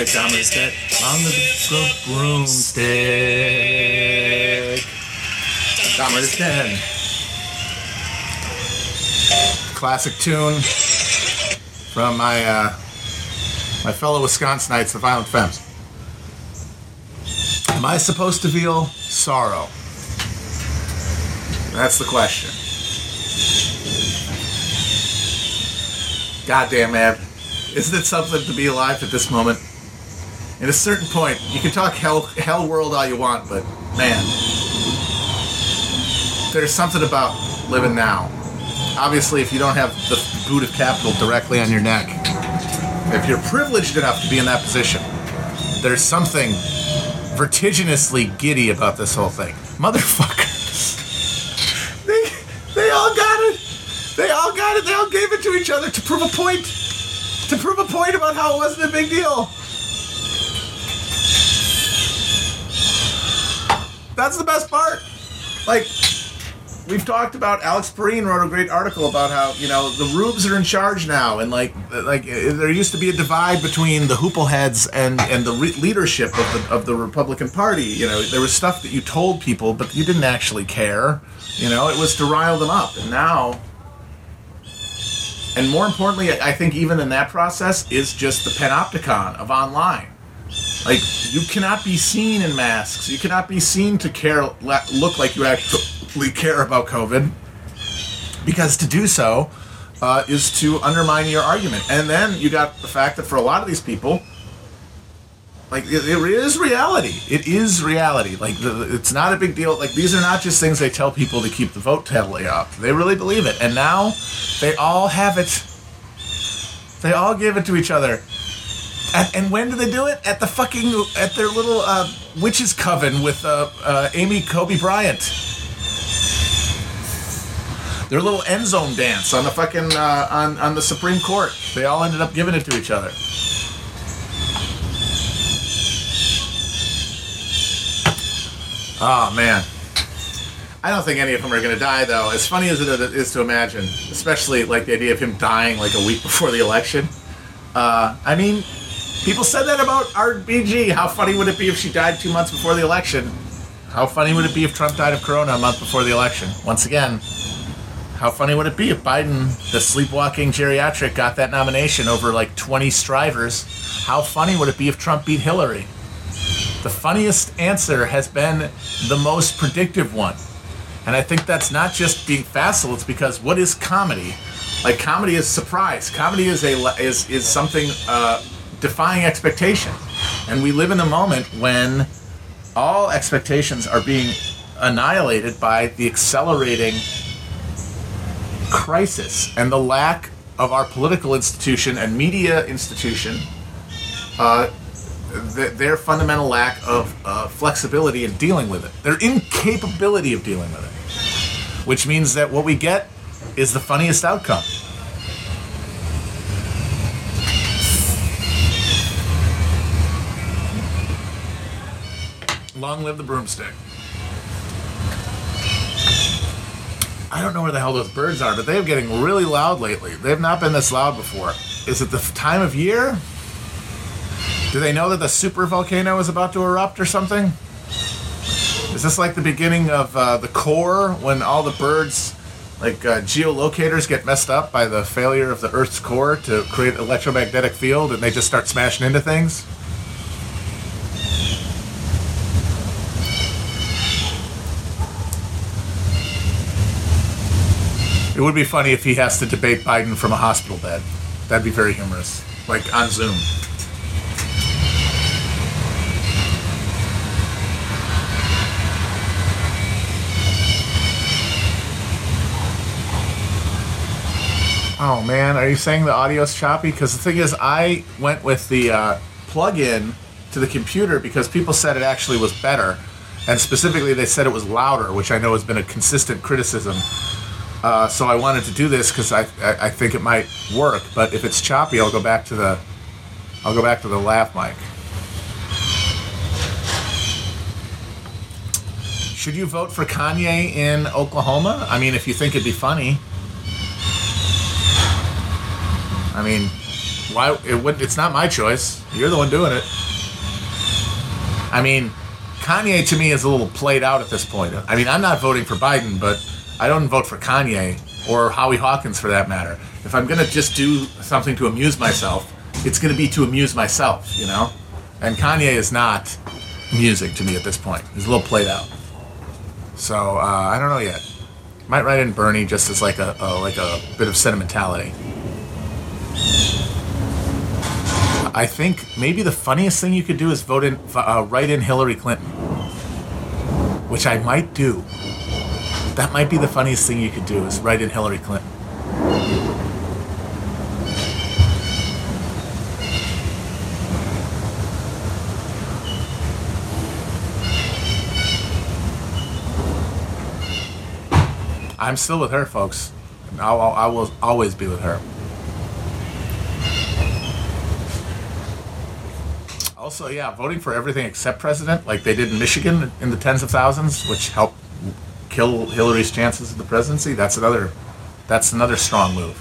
broomstick, Dahmer's dead. Long live the broomstick. Dahmer is dead. Classic tune from my uh, my fellow Wisconsinites, the Violent Femmes. Am I supposed to feel sorrow? That's the question. Goddamn, man. Isn't it something to be alive at this moment? At a certain point, you can talk hell, hell world all you want, but man, there's something about living now. Obviously, if you don't have the boot of capital directly on your neck, if you're privileged enough to be in that position, there's something vertiginously giddy about this whole thing. Motherfuckers. They, they all got it. They all got it. They all gave it to each other to prove a point. To prove a point about how it wasn't a big deal. That's the best part. Like, we've talked about Alex Pareene wrote a great article about how you know the Rubes are in charge now, and like like there used to be a divide between the hoople heads and and the re- leadership of the of the Republican Party. You know, there was stuff that you told people, but you didn't actually care. You know, it was to rile them up, and now. And more importantly, I think even in that process is just the panopticon of online. Like you cannot be seen in masks. You cannot be seen to care, look like you actually care about COVID, because to do so uh, is to undermine your argument. And then you got the fact that for a lot of these people, like it, it is reality. It is reality. Like the, it's not a big deal. Like these are not just things they tell people to keep the vote tally up. They really believe it, and now they all have it. They all give it to each other. And, and when do they do it? At the fucking at their little uh, witches coven with uh, uh, Amy Kobe Bryant. Their little end zone dance on the fucking uh, on on the Supreme Court. They all ended up giving it to each other. Oh man. I don't think any of them are going to die, though. As funny as it is to imagine, especially like the idea of him dying like a week before the election. Uh, I mean, people said that about RBG. How funny would it be if she died two months before the election? How funny would it be if Trump died of corona a month before the election? Once again, how funny would it be if Biden, the sleepwalking geriatric, got that nomination over like 20 strivers? How funny would it be if Trump beat Hillary? The funniest answer has been the most predictive one. And I think that's not just being facile, it's because what is comedy? Like comedy is surprise. Comedy is a is is something uh, defying expectation. And we live in a moment when all expectations are being annihilated by the accelerating crisis and the lack of our political institution and media institution uh, th- their fundamental lack of uh, flexibility in dealing with it, their incapability of dealing with it, which means that what we get is the funniest outcome. Long live the broomstick. I don't know where the hell those birds are, but they're getting really loud lately. They've not been this loud before. Is it the time of year? Do they know that the super volcano is about to erupt or something? Is this like the beginning of uh, the core when all the birds, like uh, geolocators, get messed up by the failure of the Earth's core to create electromagnetic field and they just start smashing into things? It would be funny if he has to debate Biden from a hospital bed. That'd be very humorous. Like on Zoom. Oh man, are you saying the audio's choppy? Because the thing is, I went with the uh, plug-in to the computer because people said it actually was better, and specifically they said it was louder, which I know has been a consistent criticism. Uh, so I wanted to do this because I, I I think it might work. But if it's choppy, I'll go back to the I'll go back to the laugh mic. Should you vote for Kanye in Oklahoma? I mean, if you think it'd be funny. I mean, why? It would. It's not my choice. You're the one doing it. I mean, Kanye to me is a little played out at this point. I mean, I'm not voting for Biden, but I don't vote for Kanye or Howie Hawkins for that matter. If I'm gonna just do something to amuse myself, it's gonna be to amuse myself, you know. And Kanye is not music to me at this point. He's a little played out. So uh, I don't know yet. Might write in Bernie just as like a, a like a bit of sentimentality. I think maybe the funniest thing you could do is vote in, uh, write in Hillary Clinton, which I might do. That might be the funniest thing you could do is write in Hillary Clinton. I'm still with her, folks. I'll, I'll, I will always be with her. Also, yeah, voting for everything except president, like they did in Michigan in the tens of thousands, which helped kill Hillary's chances of the presidency. That's another, that's another strong move.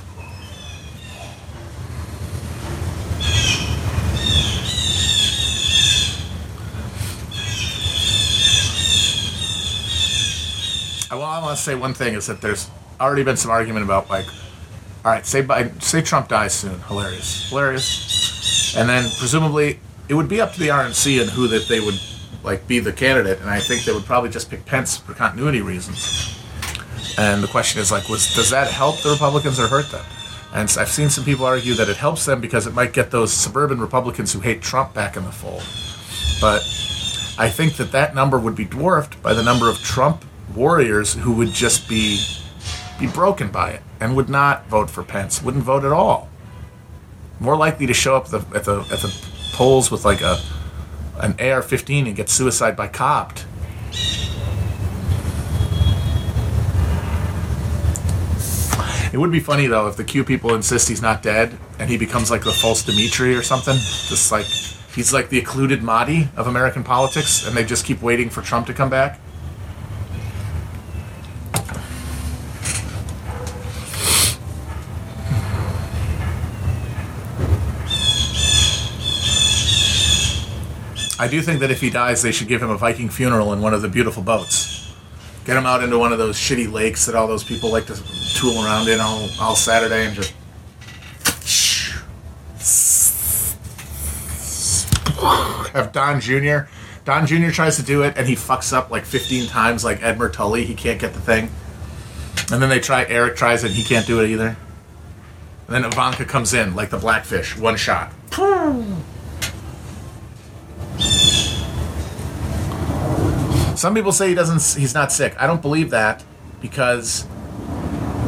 I- Well, I want to say one thing is that there's already been some argument about like, all right, say Biden, say Trump dies soon, hilarious, hilarious, and then presumably it would be up to the RNC and who that they would like be the candidate, and I think they would probably just pick Pence for continuity reasons. And the question is like, was does that help the Republicans or hurt them? And I've seen some people argue that it helps them because it might get those suburban Republicans who hate Trump back in the fold. But I think that that number would be dwarfed by the number of Trump warriors who would just be be broken by it and would not vote for Pence, wouldn't vote at all. More likely to show up the at the, at the polls with like a an AR-15 and get suicide by copped. It would be funny though if the Q people insist he's not dead and he becomes like the false Dimitri or something. Just like he's like the occluded Mahdi of American politics, and they just keep waiting for Trump to come back. I do think that if he dies, they should give him a Viking funeral in one of the beautiful boats. Get him out into one of those shitty lakes that all those people like to tool around in all, all Saturday and just. Have Don Jr. Don Jr. tries to do it and he fucks up like 15 times, like Edmure Tully. He can't get the thing. And then they try, Eric tries it and he can't do it either. And then Ivanka comes in like the blackfish, one shot. Some people say he doesn't. He's not sick. I don't believe that because,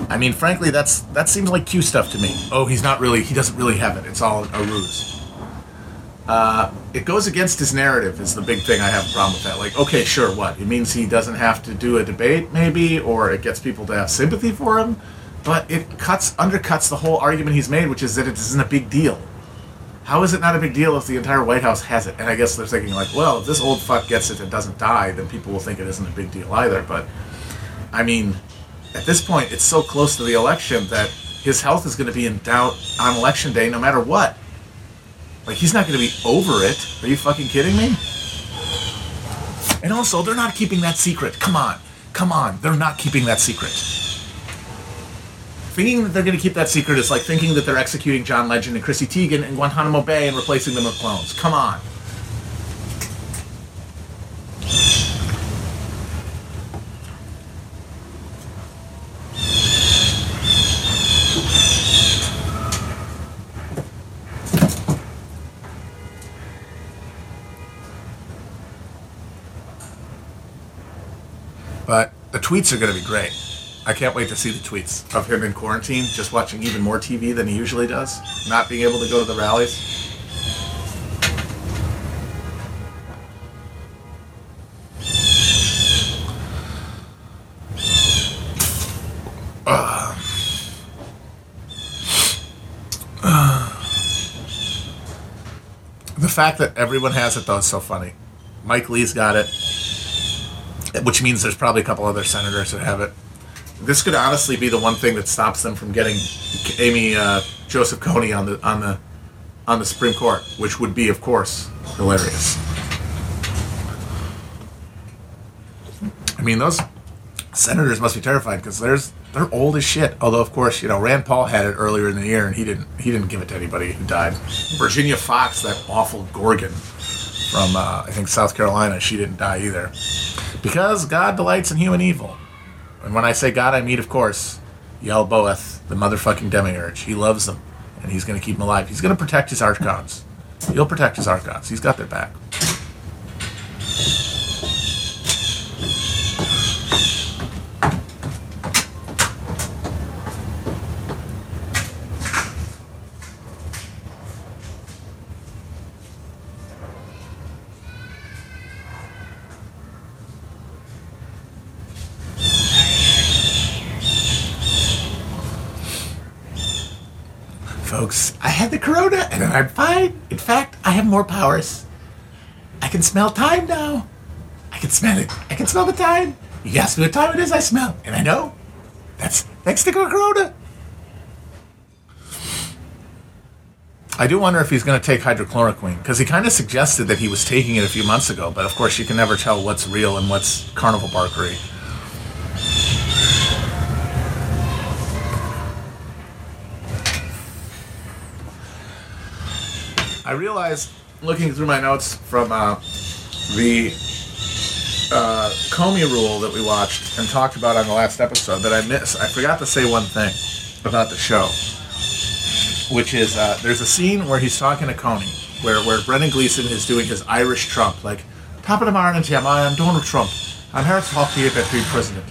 I mean, frankly, that's that seems like Q stuff to me. Oh, he's not really. He doesn't really have it. It's all a ruse. Uh, it goes against his narrative. Is the big thing I have a problem with that. Like, okay, sure, what it means he doesn't have to do a debate, maybe, or it gets people to have sympathy for him, but it cuts undercuts the whole argument he's made, which is that it isn't a big deal. How is it not a big deal if the entire White House has it? And I guess they're thinking like, well, if this old fuck gets it and doesn't die, then people will think it isn't a big deal either. But I mean, at this point, it's so close to the election that his health is going to be in doubt on election day, no matter what. Like he's not going to be over it. Are you fucking kidding me? And also, they're not keeping that secret. Come on, come on, they're not keeping that secret. Thinking that they're going to keep that secret is like thinking that they're executing John Legend and Chrissy Teigen in Guantanamo Bay and replacing them with clones. Come on. But the tweets are going to be great. I can't wait to see the tweets of him in quarantine, just watching even more TV than he usually does, not being able to go to the rallies. The fact that everyone has it though is so funny. Mike Lee's got it, which means there's probably a couple other senators that have it. This could honestly be the one thing that stops them from getting Amy uh, Joseph Coney on the on the on the Supreme Court, which would be, of course, hilarious. I mean, those senators must be terrified because there's they're old as shit. Although, of course, you know Rand Paul had it earlier in the year, and he didn't he didn't give it to anybody who died. Virginia Foxx, that awful Gorgon from uh, I think South Carolina, she didn't die either, because God delights in human evil. And when I say God, I mean, of course, Yaldabaoth, the motherfucking demiurge. He loves them, and he's going to keep them alive. He's going to protect his archons. He'll protect his archons. He's got their back. Folks, I had the corona and I'm fine. In fact, I have more powers. I can smell time now. I can smell it. I can smell the time. You ask me what time it is, I smell. And I know. That's thanks to corona. I do wonder if he's going to take hydrochloroquine because he kind of suggested that he was taking it a few months ago, but of course you can never tell what's real and what's carnival barkery. I realized looking through my notes from uh, the uh, Comey rule that we watched and talked about on the last episode that I missed. I forgot to say one thing about the show, which is uh, there's a scene where he's talking to Comey, where where Brendan Gleeson is doing his Irish Trump, like top of the morning, Tim. I am Donald Trump. I'm here to talk to you about being president.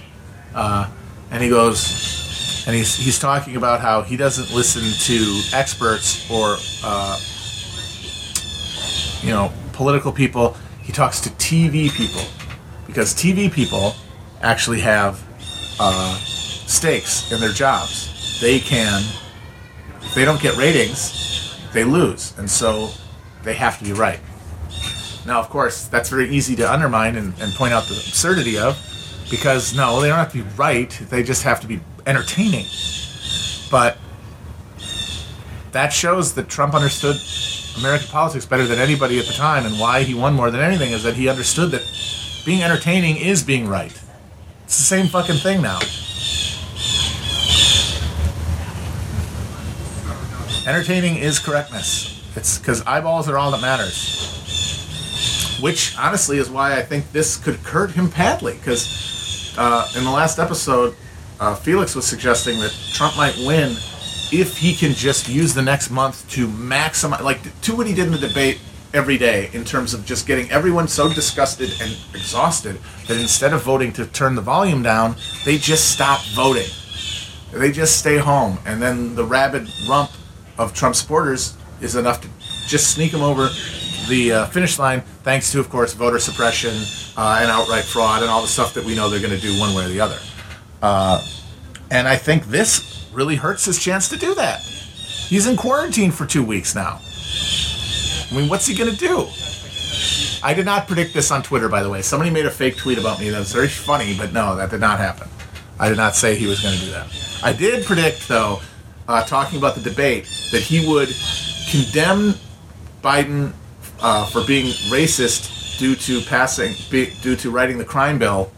Uh, and he goes, and he's he's talking about how he doesn't listen to experts or uh, you know political people. He talks to TV people because TV people actually have uh, stakes in their jobs. They can, if they don't get ratings, they lose, and so they have to be right. Now, of course, that's very easy to undermine and, and point out the absurdity of, because no, they don't have to be right. They just have to be entertaining. But that shows that Trump understood American politics better than anybody at the time, and why he won more than anything is that he understood that being entertaining is being right. It's the same fucking thing now. Entertaining is correctness. It's because eyeballs are all that matters. Which, honestly, is why I think this could hurt him badly. Because uh, in the last episode, uh, Felix was suggesting that Trump might win if he can just use the next month to maximize, like, to what he did in the debate every day in terms of just getting everyone so disgusted and exhausted that instead of voting to turn the volume down, they just stop voting. They just stay home, and then the rabid rump of Trump supporters is enough to just sneak them over the uh, finish line, thanks to, of course, voter suppression uh, and outright fraud and all the stuff that we know they're going to do one way or the other. Uh, and I think this really hurts his chance to do that. He's in quarantine for two weeks now. I mean, what's he going to do? I did not predict this on Twitter, by the way. Somebody made a fake tweet about me that was very funny, but no, that did not happen. I did not say he was going to do that. I did predict, though, uh, talking about the debate, that he would condemn Biden uh, for being racist due to passing, be, due to writing the crime bill,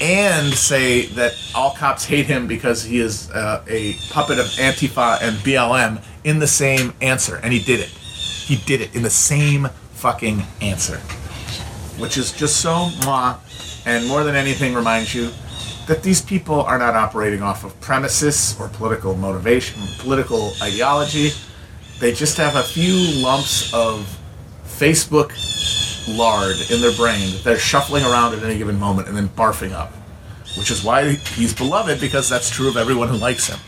and say that all cops hate him because he is uh, a puppet of Antifa and BLM in the same answer, and he did it. He did it in the same fucking answer, which is just so mwah, and more than anything reminds you that these people are not operating off of premises or political motivation, political ideology. They just have a few lumps of Facebook lard in their brain that they're shuffling around at any given moment and then barfing up. Which is why he's beloved because that's true of everyone who likes him.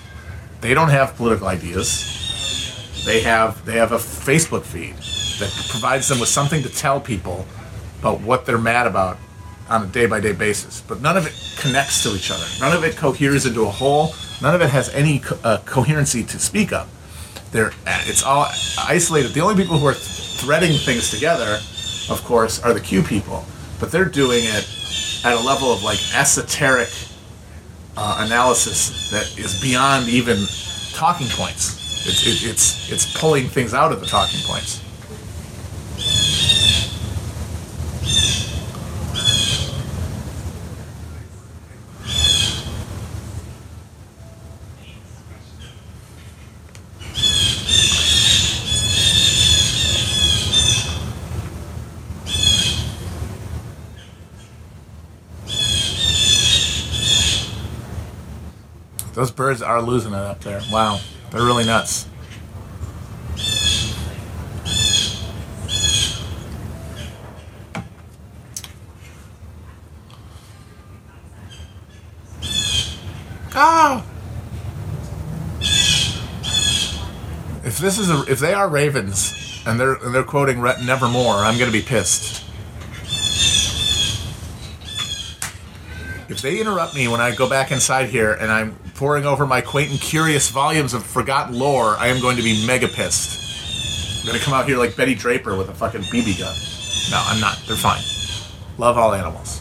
They don't have political ideas. They have they have a Facebook feed that provides them with something to tell people about what they're mad about on a day by day basis. But none of it connects to each other. None of it coheres into a whole. None of it has any co- uh, coherency to speak of. They're it's all isolated. The only people who are th- threading things together, of course, are the Q people. But they're doing it at a level of like esoteric uh, analysis that is beyond even talking points. It's, it, it's, it's pulling things out of the talking points. Those birds are losing it up there. Wow. They're really nuts. Ah! If this is a, if they are ravens and they're and they're quoting Re- Nevermore, I'm gonna be pissed. They interrupt me when I go back inside here and I'm poring over my quaint and curious volumes of forgotten lore, I am going to be mega pissed. I'm gonna come out here like Betty Draper with a fucking BB gun. No, I'm not. They're fine. Love all animals.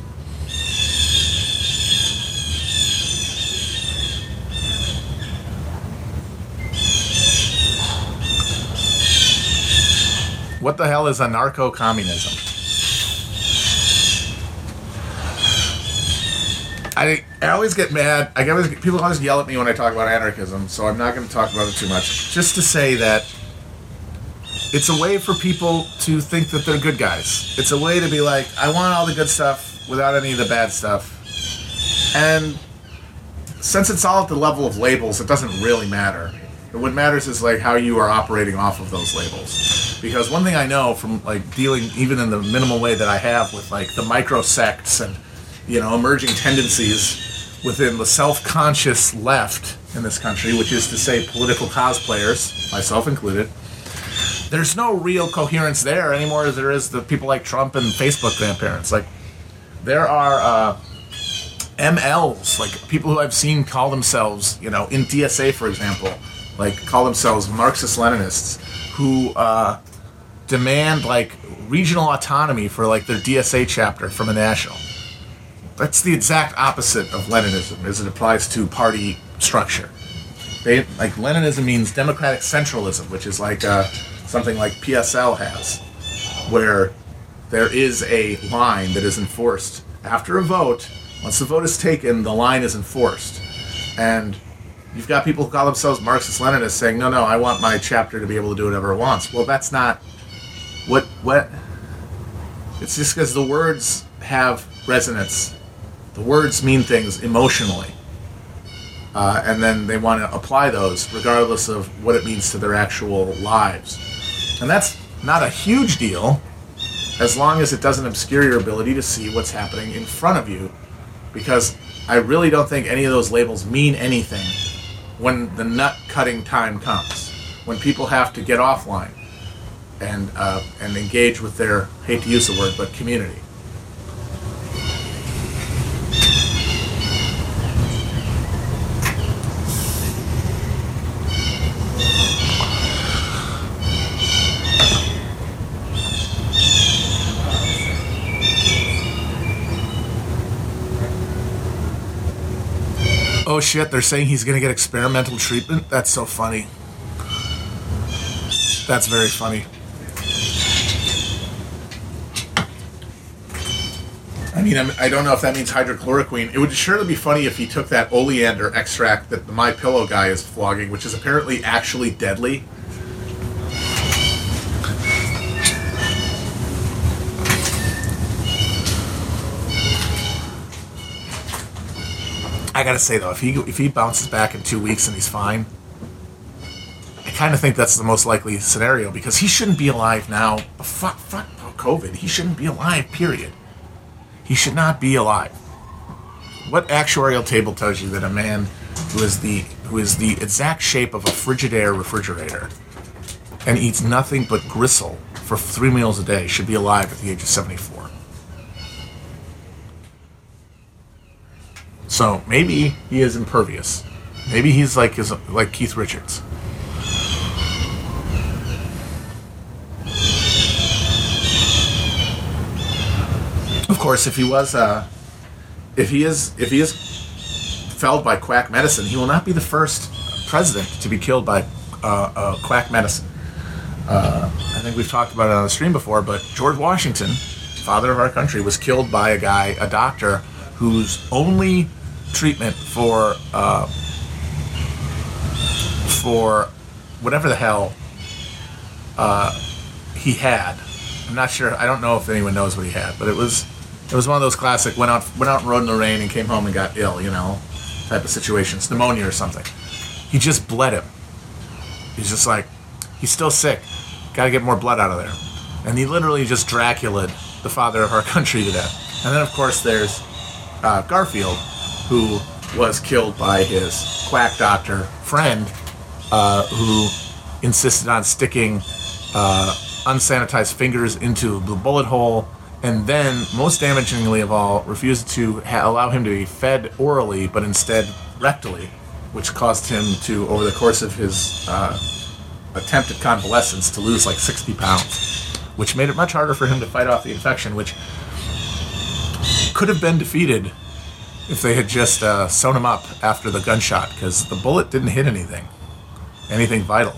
What the hell is anarcho communism? I, I always get mad. I always people always yell at me when I talk about anarchism, so I'm not going to talk about it too much. Just to say that it's a way for people to think that they're good guys. It's a way to be like, I want all the good stuff without any of the bad stuff. And since it's all at the level of labels, it doesn't really matter. What matters is like how you are operating off of those labels. Because one thing I know from like dealing even in the minimal way that I have with like the micro sects and you know emerging tendencies within the self-conscious left in this country, which is to say political cosplayers, myself included. There's no real coherence there anymore as there is the people like Trump and Facebook grandparents. Like there are uh, MLs, like people who I've seen call themselves, you know, in DSA, for example, like call themselves Marxist Leninists, who uh, demand like regional autonomy for like their DSA chapter from a national. That's the exact opposite of Leninism as it applies to party structure. They, like Leninism means democratic centralism, which is like uh, something like PSL has, where there is a line that is enforced after a vote. Once the vote is taken, the line is enforced, and you've got people who call themselves Marxist Leninists saying, "No, no, I want my chapter to be able to do whatever it wants." Well, that's not what what. It's just because the words have resonance. The words mean things emotionally, uh, and then they want to apply those regardless of what it means to their actual lives, and that's not a huge deal as long as it doesn't obscure your ability to see what's happening in front of you because I really don't think any of those labels mean anything when the nut cutting time comes, when people have to get offline and uh, and engage with their hate to use the word but community. Shit, they're saying he's gonna get experimental treatment? That's so funny. That's very funny. I mean, I'm, I don't know if that means hydrochloroquine. It would surely be funny if he took that oleander extract that the My Pillow guy is flogging, which is apparently actually deadly. I gotta say though, if he if he bounces back in two weeks and he's fine, I kind of think that's the most likely scenario because he shouldn't be alive now. Fuck, fuck COVID. He shouldn't be alive. Period. He should not be alive. What actuarial table tells you that a man who is the who is the exact shape of a Frigidaire refrigerator and eats nothing but gristle for three meals a day should be alive at the age of 74? So maybe he is impervious. Maybe he's like his, like Keith Richards. Of course, if he was, uh, if he is, if he is felled by quack medicine, he will not be the first president to be killed by uh, uh, quack medicine. Uh, I think we've talked about it on the stream before, but George Washington, father of our country, was killed by a guy, a doctor, whose only treatment for uh, for whatever the hell uh, he had. I'm not sure. I don't know if anyone knows what he had, but it was it was one of those classic went out went out and rode in the rain and came home and got ill, you know, type of situations, pneumonia or something. He just bled him. He's just like he's still sick. Got to get more blood out of there. And he literally just Draculaed the father of our country to death. And then of course there's uh, Garfield, who was killed by his quack doctor friend, uh, who insisted on sticking uh, unsanitized fingers into the bullet hole, and then, most damagingly of all, refused to ha- allow him to be fed orally, but instead rectally, which caused him to, over the course of his uh, attempted convalescence, to lose like 60 pounds, which made it much harder for him to fight off the infection, which could have been defeated if they had just uh, sewn him up after the gunshot, because the bullet didn't hit anything, anything vital.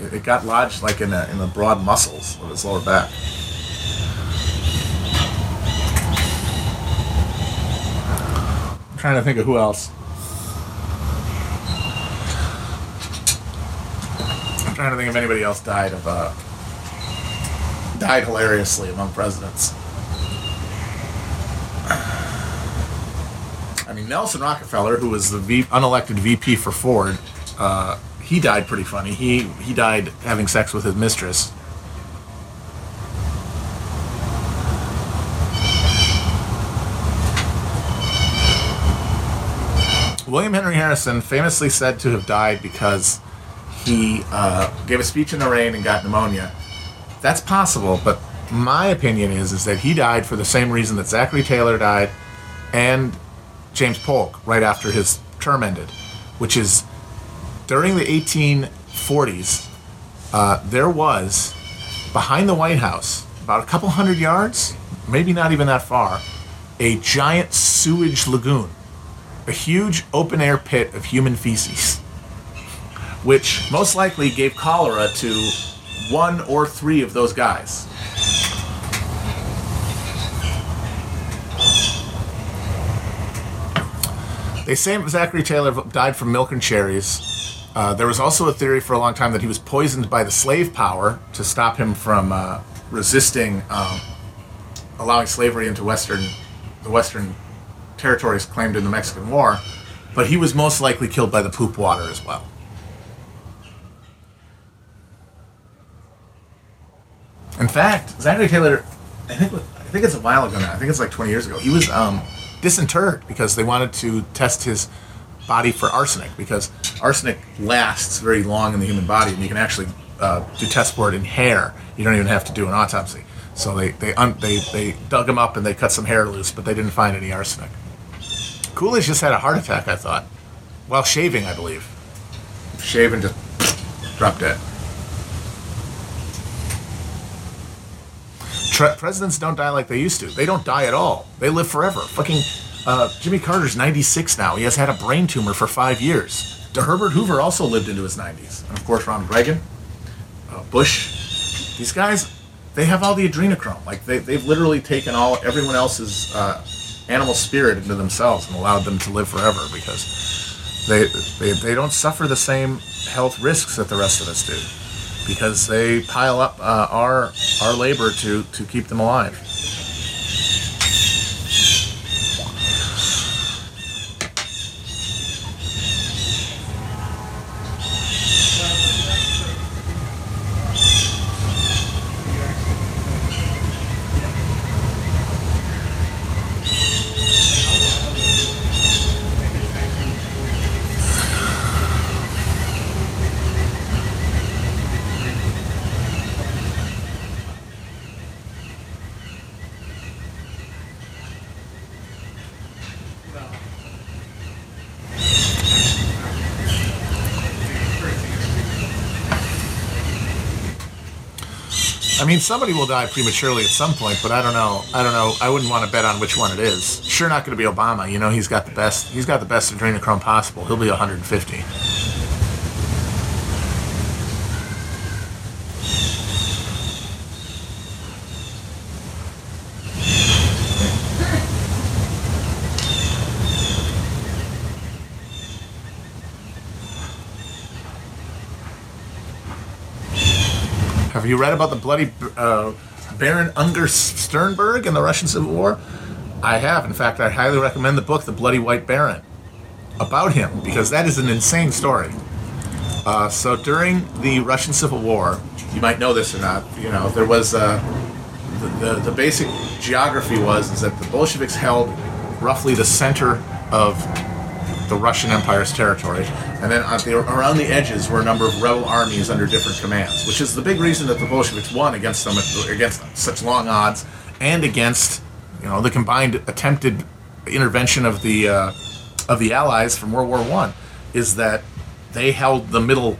It, it got lodged like in, the in the broad muscles of his lower back. I'm trying to think of who else. I'm trying to think if anybody else died of uh, died hilariously among presidents. Mean, Nelson Rockefeller, who was the v- unelected VP for Ford, uh, he died pretty funny. He he died having sex with his mistress. William Henry Harrison famously said to have died because he uh, gave a speech in the rain and got pneumonia. That's possible, but my opinion is is that he died for the same reason that Zachary Taylor died, and James Polk right after his term ended, which is during the 1840s, uh, there was behind the White House, about a couple hundred yards, maybe not even that far, a giant sewage lagoon, a huge open air pit of human feces, which most likely gave cholera to one or three of those guys. They say Zachary Taylor died from milk and cherries. Uh, there was also a theory for a long time that he was poisoned by the slave power to stop him from uh, resisting um, allowing slavery into Western, the Western territories claimed in the Mexican War. But he was most likely killed by the poop water as well. In fact, Zachary Taylor, I think I think it's a while ago now. I think it's like 20 years ago. He was um, disinterred because they wanted to test his body for arsenic because arsenic lasts very long in the human body, and you can actually uh, do tests for it in hair. You don't even have to do an autopsy. So they they un- they they dug him up and they cut some hair loose, but they didn't find any arsenic. Coolidge just had a heart attack, I thought, while shaving, I believe. Shaving just dropped dead. Tre- presidents don't die like they used to. They don't die at all. They live forever. Fucking uh, Jimmy Carter's 96 now. He has had a brain tumor for five years. De Herbert Hoover also lived into his 90s. And of course, Ronald Reagan, uh, Bush. These guys, they have all the adrenochrome. Like they, they've literally taken all everyone else's uh, animal spirit into themselves and allowed them to live forever because they, they they don't suffer the same health risks that the rest of us do because they pile up uh, our our labor to to keep them alive. Mean, somebody will die prematurely at some point, but I don't know. I don't know. I wouldn't want to bet on which one it is. Sure, not going to be Obama. You know, he's got the best. He's got the best adrenochrome possible. He'll be 150. Have you read about the bloody uh, Baron Unger Sternberg in the Russian Civil War? I have. In fact, I highly recommend the book, The Bloody White Baron, about him, because that is an insane story. Uh, so during the Russian Civil War, you might know this or not, you know, there was uh, the, the, the basic geography was is that the Bolsheviks held roughly the center of the Russian Empire's territory, and then the, around the edges were a number of rebel armies under different commands, which is the big reason that the Bolsheviks won against them against such long odds, and against you know the combined attempted intervention of the uh, of the Allies from World War One, is that they held the middle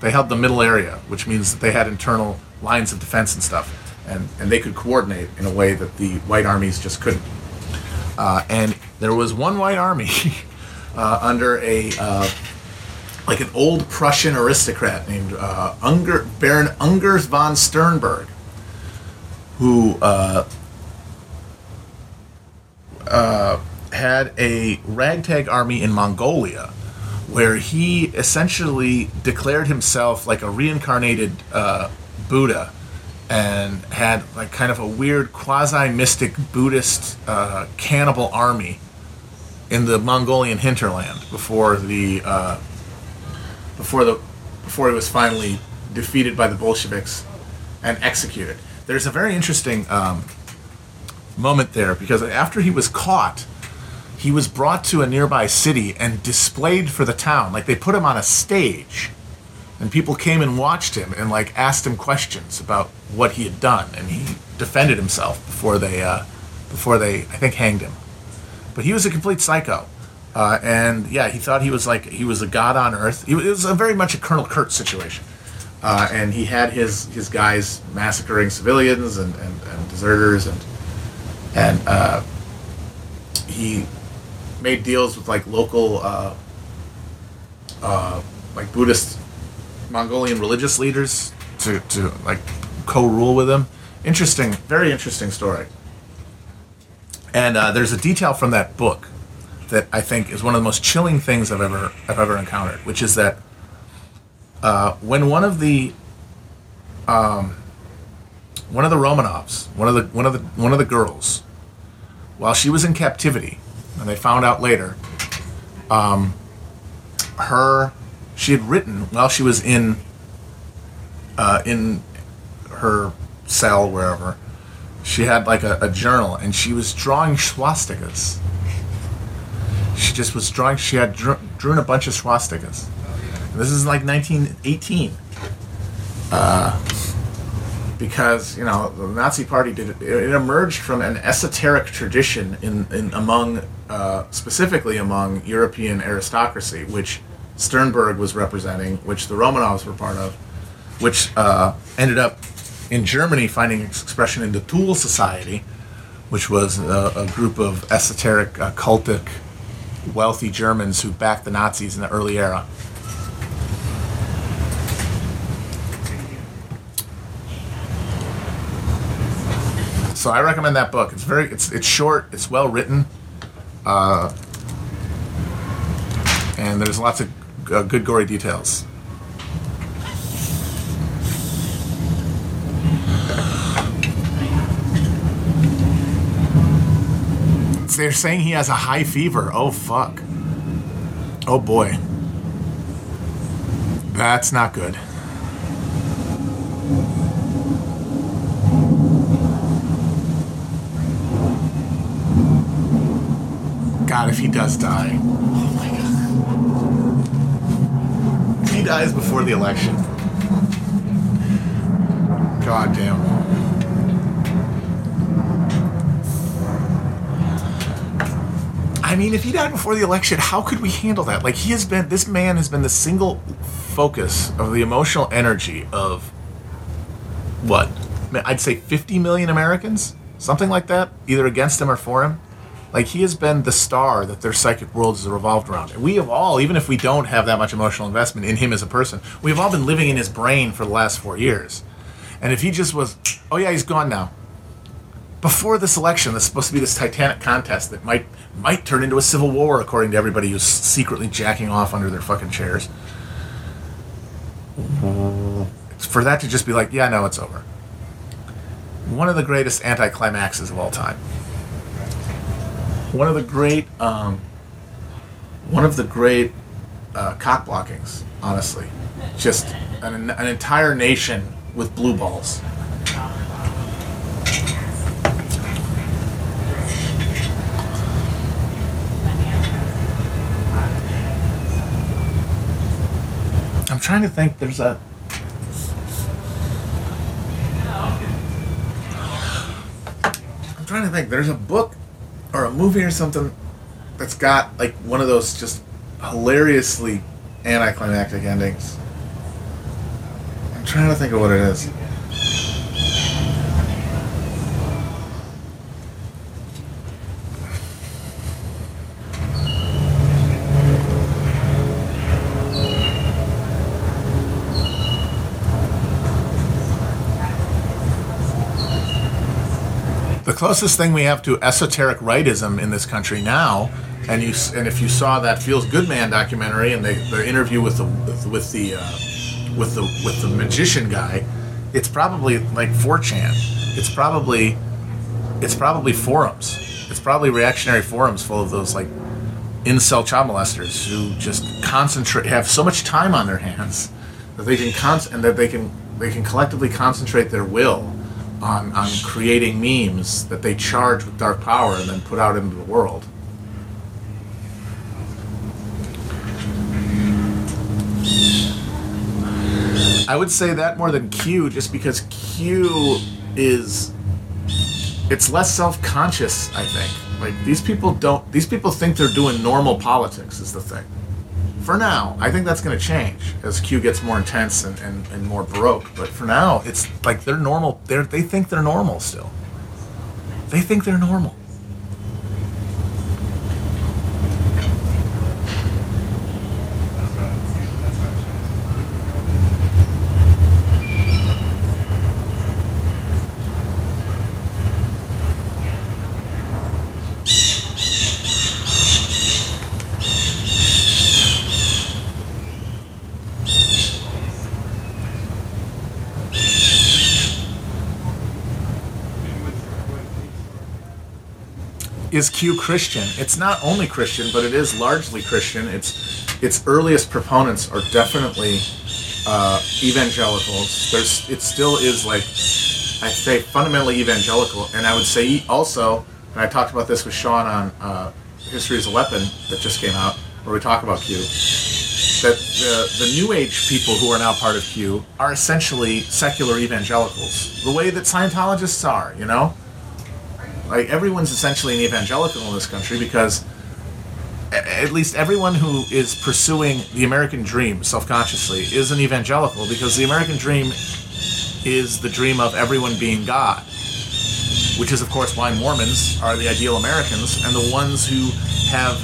they held the middle area, which means that they had internal lines of defense and stuff, and and they could coordinate in a way that the white armies just couldn't. Uh, and there was one white army uh, under a uh, like an old Prussian aristocrat named uh, Unger, Baron Ungers von Sternberg, who uh, uh, had a ragtag army in Mongolia, where he essentially declared himself like a reincarnated uh, Buddha. And had like kind of a weird quasi mystic Buddhist uh, cannibal army in the Mongolian hinterland before the uh, before the before he was finally defeated by the Bolsheviks and executed. There's a very interesting um, moment there because after he was caught, he was brought to a nearby city and displayed for the town. Like they put him on a stage, and people came and watched him and like asked him questions about what he had done, and he defended himself before they uh, before they I think hanged him. But he was a complete psycho. Uh, and yeah, he thought he was like he was a god on earth. He, it was a very much a Colonel Kurtz situation, uh, and he had his his guys massacring civilians and, and, and deserters, and and uh, he made deals with like local uh, uh, like Buddhist Mongolian religious leaders to to like co-rule with him. Interesting, very interesting story. And uh, there's a detail from that book that I think is one of the most chilling things I've ever I've ever encountered, which is that uh, when one of the um, one of the Romanovs, one of the one of the one of the girls, while she was in captivity, and they found out later, um, her she had written while she was in uh, in her cell wherever she had like a, a journal and she was drawing swastikas she just was drawing. She had drew, drawn a bunch of swastikas. This is like 1918. Uh, because you know the Nazi Party did it, it emerged from an esoteric tradition in, in among uh, specifically among European aristocracy, which Sternberg was representing, which the Romanovs were part of, which uh, ended up in Germany finding expression in the Thule Society, which was a, a group of esoteric uh, cultic wealthy Germans who backed the Nazis in the early era. So I recommend that book. It's very it's it's short, it's well written, uh, and there's lots of uh, good gory details. They're saying he has a high fever. Oh, fuck. Oh, boy. That's not good. God, if he does die. Oh my God. He dies before the election. God damn. I mean, if he died before the election, how could we handle that? Like, he has been, this man has been the single focus of the emotional energy of what? I'd say 50 million Americans, something like that, either against him or for him. Like he has been the star that their psychic world has revolved around. And we have all, even if we don't have that much emotional investment in him as a person, we've all been living in his brain for the last four years. And if he just was, oh yeah, he's gone now. Before this election, there's supposed to be this titanic contest that might might turn into a civil war, according to everybody who's secretly jacking off under their fucking chairs. For that to just be like, yeah, no, it's over. One of the greatest anticlimaxes of all time one of the great um, one of the great uh, cock blockings honestly just an, an entire nation with blue balls trying to think there's a i'm trying to think there's a book or a movie or something that's got like one of those just hilariously anticlimactic endings. I'm trying to think of what it is. Closest thing we have to esoteric rightism in this country now, and you and if you saw that Feels Good Man documentary and the, the interview with the with the uh, with the with the magician guy, it's probably like 4chan. It's probably it's probably forums. It's probably reactionary forums full of those like incel child molesters who just concentrate have so much time on their hands that they can con- and that they can they can collectively concentrate their will on, on creating memes that they charge with dark power and then put out into the world. I would say that more than Q, just because Q is it's less self-conscious. I think like these people don't. These people think they're doing normal politics. Is the thing for now. I think that's going to change as Q gets more intense and, and, and more baroque. But for now, it's like they're normal. They're, they think they're normal still. They think they're normal. Is Q Christian? It's not only Christian, but it is largely Christian. Its its earliest proponents are definitely uh, evangelicals. There's it still is like I say fundamentally evangelical, and I would say also, and I talked about this with Sean on uh, History as a Weapon that just came out, where we talk about Q. That the, the New Age people who are now part of Q are essentially secular evangelicals, the way that Scientologists are, you know? Like everyone's essentially an evangelical in this country because at least everyone who is pursuing the American dream self-consciously is an evangelical because the American dream is the dream of everyone being God, which is of course why Mormons are the ideal Americans and the ones who have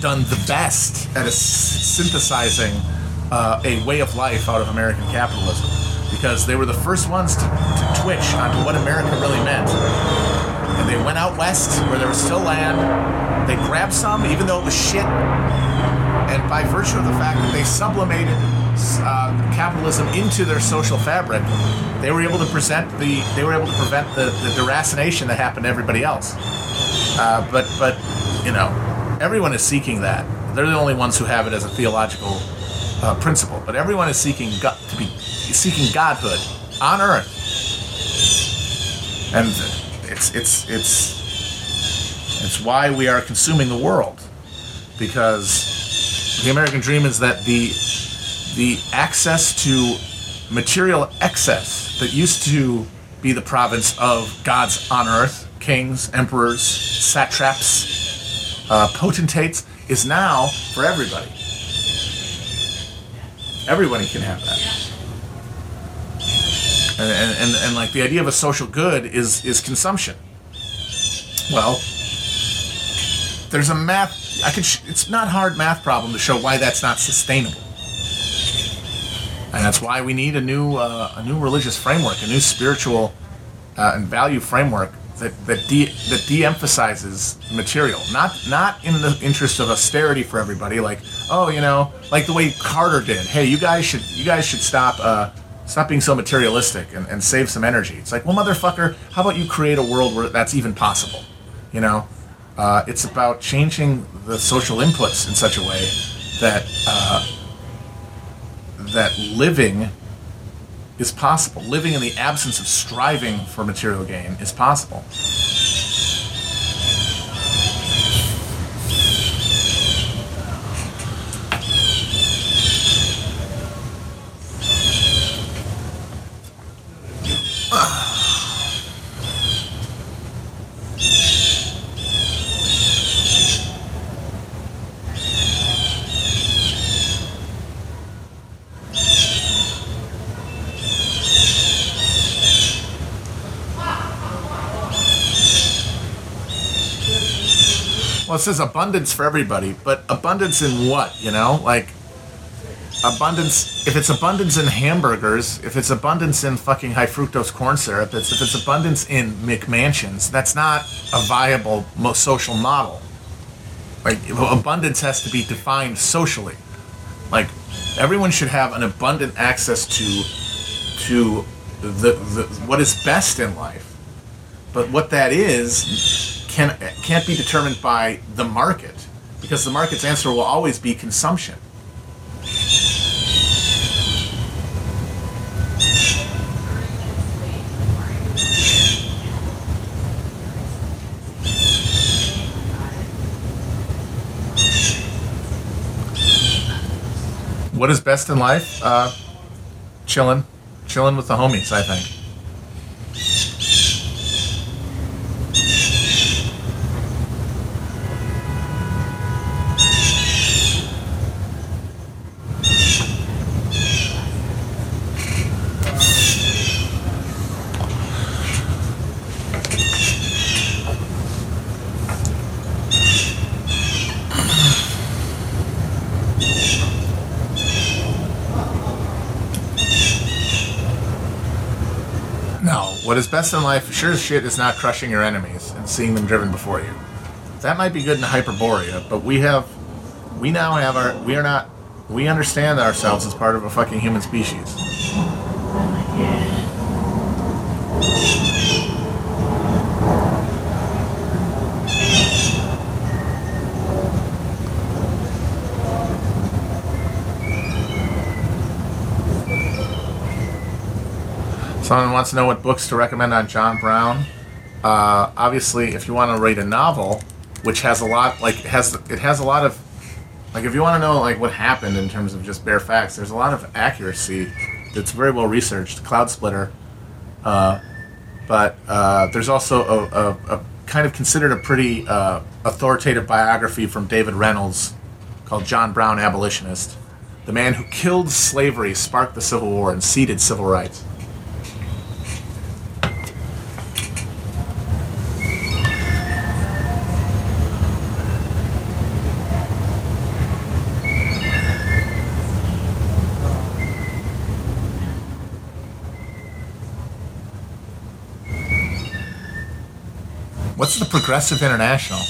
done the best at synthesizing uh, a way of life out of American capitalism because they were the first ones to, to twitch onto what America really meant they went out west where there was still land. They grabbed some, even though it was shit. And by virtue of the fact that they sublimated uh, capitalism into their social fabric, they were able to present the they were able to prevent the, the deracination that happened to everybody else. Uh, but but you know, everyone is seeking that. They're the only ones who have it as a theological uh, principle. But everyone is seeking God, to be seeking godhood on earth. And it's it's it's it's why we are consuming the world because the American dream is that the the access to material excess that used to be the province of gods on earth, kings, emperors, satraps, uh, potentates, is now for everybody. Everybody can have that. And, and, and, and like the idea of a social good is is consumption. Well, there's a math. I can. Sh- it's not hard math problem to show why that's not sustainable, and that's why we need a new uh, a new religious framework, a new spiritual uh, and value framework that that de- that de-emphasizes material, not not in the interest of austerity for everybody. Like, oh, you know, like the way Carter did. Hey, you guys should you guys should stop uh, stop being so materialistic and, and save some energy. It's like, well, motherfucker, how about you create a world where that's even possible? You know, uh, it's about changing the social inputs in such a way that uh, that living is possible. Living in the absence of striving for material gain is possible. Says abundance for everybody, but abundance in what? You know, like abundance. If it's abundance in hamburgers, if it's abundance in fucking high fructose corn syrup, it's, if it's abundance in McMansions, that's not a viable social model. Like abundance has to be defined socially. Like everyone should have an abundant access to to the, the what is best in life. But what that is can can't be determined by the market because the market's answer will always be consumption. What is best in life? Uh, chilling, chilling with the homies. I think. No, best in life, sure as shit, is not crushing your enemies and seeing them driven before you. That might be good in Hyperborea, but we have, we now have our, we are not, we understand ourselves as part of a fucking human species. Someone wants to know what books to recommend on John Brown. Uh, obviously, if you want to read a novel, which has a lot, like has it has a lot of, like if you want to know like what happened in terms of just bare facts, there's a lot of accuracy that's very well researched. Cloudsplitter, uh, but uh, there's also a, a, a kind of considered a pretty uh, authoritative biography from David Reynolds called John Brown Abolitionist, the man who killed slavery, sparked the Civil War, and seeded civil rights. The Progressive International?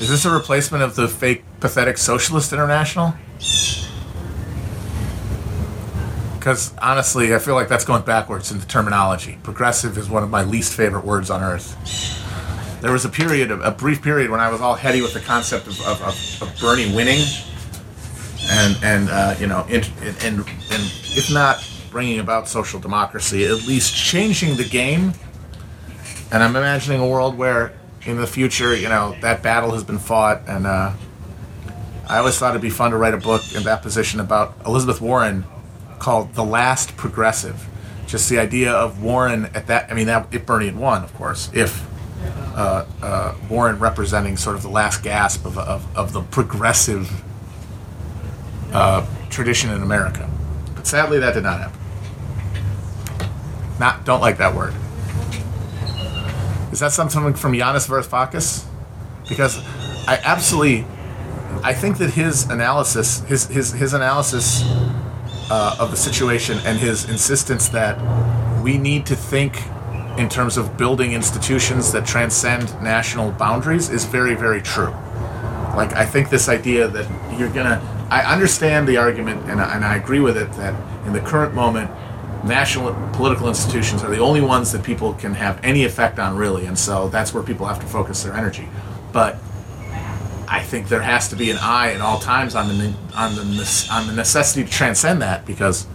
Is this a replacement of the fake, pathetic Socialist International? Because honestly, I feel like that's going backwards in the terminology. Progressive is one of my least favorite words on earth. There was a period, a brief period, when I was all heady with the concept of, of, of, of Bernie winning, and and uh, you know, and, and and if not bringing about social democracy, at least changing the game. And I'm imagining a world where, in the future, you know, that battle has been fought, and uh, I always thought it'd be fun to write a book in that position about Elizabeth Warren called "The Last Progressive." Just the idea of Warren at that. I mean, that if Bernie had won, of course, if uh, uh, Warren representing sort of the last gasp of, of, of the progressive uh, tradition in America. But sadly, that did not happen. Not don't like that word. Is that something from Yanis Varoufakis? Because I absolutely, I think that his analysis, his his his analysis uh, of the situation, and his insistence that we need to think in terms of building institutions that transcend national boundaries is very very true. Like I think this idea that you're gonna, I understand the argument and and I agree with it that in the current moment national political institutions are the only ones that people can have any effect on really and so that's where people have to focus their energy. But i think there has to be an eye at all times on the on the on the necessity to transcend that because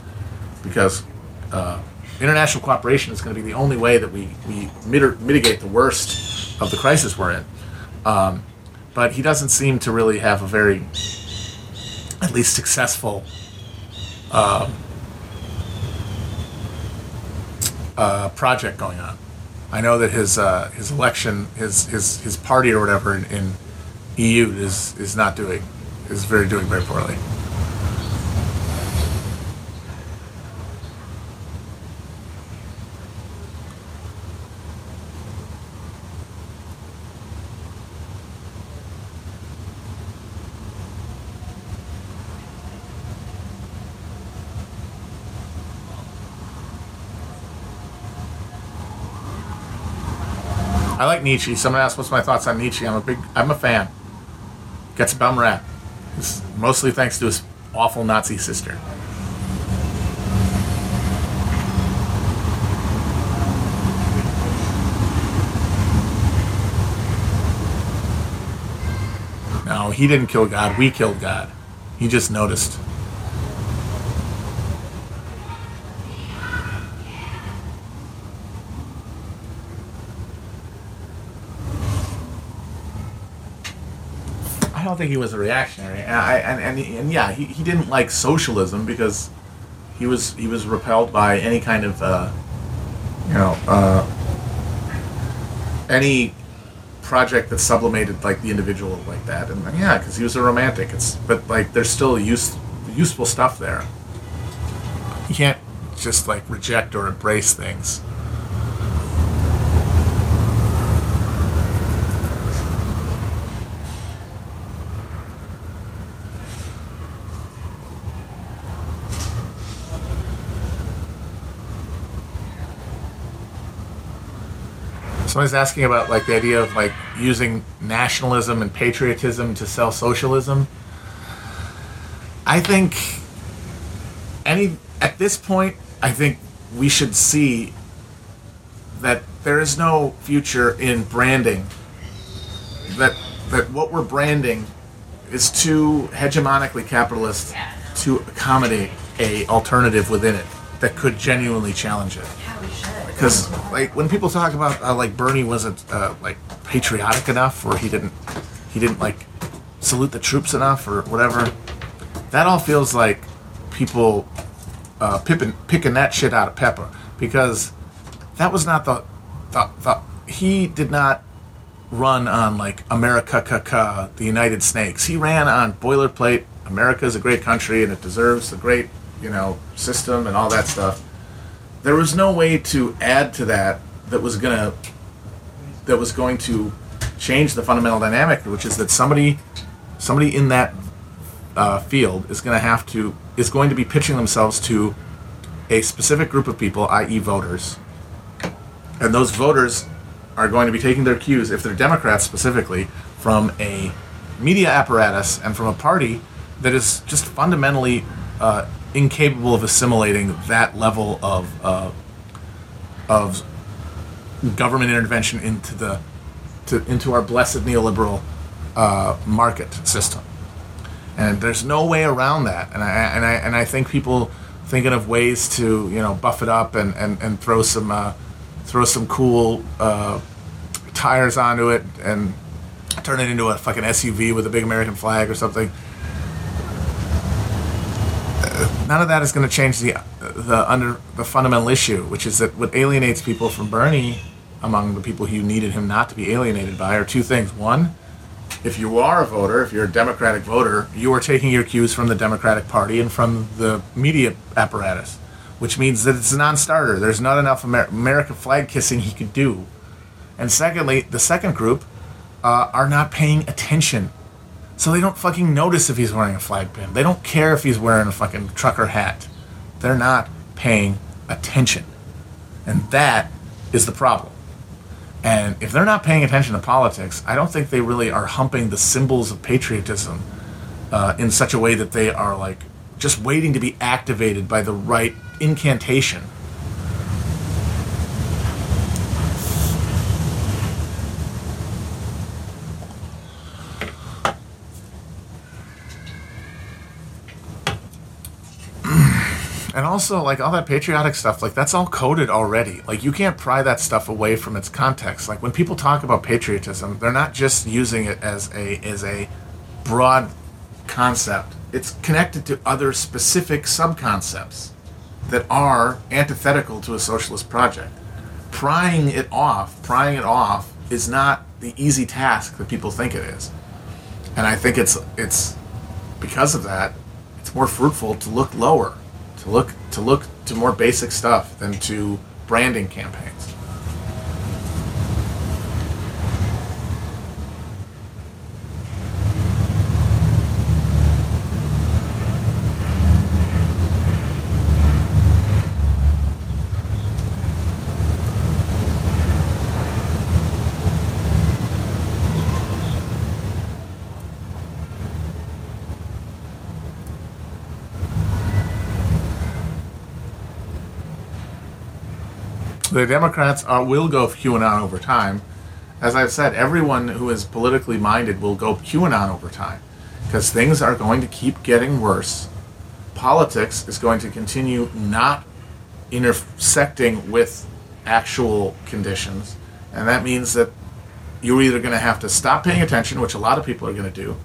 because uh, international cooperation is going to be the only way that we we mit- mitigate the worst of the crisis we're in. Um, but he doesn't seem to really have a very at least successful uh, project going on. I know that his uh, his election, his his his party or whatever in, in EU is is not doing is very doing very poorly. Like Nietzsche. Someone asked what's my thoughts on Nietzsche. I'm a big I'm a fan. Gets a bum rap. It's mostly thanks to his awful Nazi sister. No, he didn't kill God. We killed God. He just noticed. Think he was a reactionary. And, I, and, and, and yeah, he, he didn't like socialism because he was he was repelled by any kind of uh, you know uh, any project that sublimated like the individual like that. And yeah, because he was a romantic. It's but like there's still use useful stuff there. You can't just like reject or embrace things. Somebody's asking about like the idea of like using nationalism and patriotism to sell socialism. I think any at this point, I think we should see that there is no future in branding. That that what we're branding is too hegemonically capitalist to accommodate a alternative within it that could genuinely challenge it because like when people talk about uh, like Bernie wasn't uh, like patriotic enough or he didn't he didn't like salute the troops enough or whatever that all feels like people uh, pipping, picking that shit out of Pepper because that was not the, the, the he did not run on like America ka, the United Snakes. He ran on boilerplate. America is a great country and it deserves a great you know system and all that stuff there was no way to add to that that was gonna that was going to change the fundamental dynamic, which is that somebody somebody in that uh, field is going to have to is going to be pitching themselves to a specific group of people, i.e., voters, and those voters are going to be taking their cues, if they're Democrats specifically, from a media apparatus and from a party that is just fundamentally uh, incapable of assimilating that level of uh, of government intervention into the to, into our blessed neoliberal uh, market system. And there's no way around that. And I and I and I think people thinking of ways to you know buff it up and and, and throw some uh, throw some cool uh, tires onto it and turn it into a fucking SUV with a big American flag or something none of that is going to change the the under the fundamental issue, which is that what alienates people from Bernie, among the people who needed him not to be alienated by, are two things. One, if you are a voter, if you're a Democratic voter, you are taking your cues from the Democratic Party and from the media apparatus. which means that it's a non-starter. There's not enough Amer- American flag kissing he could do. And secondly, the second group uh, are not paying attention. So they don't fucking notice if he's wearing a flag pin. They don't care if he's wearing a fucking trucker hat. They're not paying attention. And that is the problem. And if they're not paying attention to politics, I don't think they really are humping the symbols of patriotism uh, in such a way that they are like just waiting to be activated by the right incantation. Also, like all that patriotic stuff, like that's all coded already. Like you can't pry that stuff away from its context. Like when people talk about patriotism, they're not just using it as a as a broad concept. It's connected to other specific subconcepts that are antithetical to a socialist project. Prying it off, prying it off, is not the easy task that people think it is. And I think it's it's because of that, it's more fruitful to look lower to look to look to more basic stuff than to branding campaigns. The Democrats are, will go QAnon over time. As I've said, everyone who is politically minded will go QAnon over time because things are going to keep getting worse. Politics is going to continue not intersecting with actual conditions, and that means that you're either going to have to stop paying attention, which a lot of people are going to do,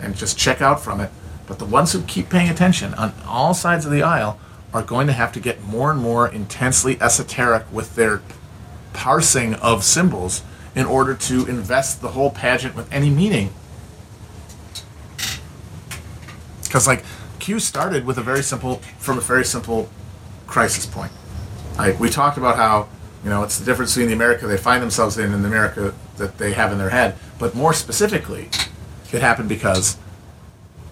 and just check out from it. But the ones who keep paying attention on all sides of the aisle are going to have to get more and more intensely esoteric with their parsing of symbols in order to invest the whole pageant with any meaning. Because, like, Q started with a very simple, from a very simple crisis point. Like, we talked about how, you know, it's the difference between the America they find themselves in and the America that they have in their head. But more specifically, it happened because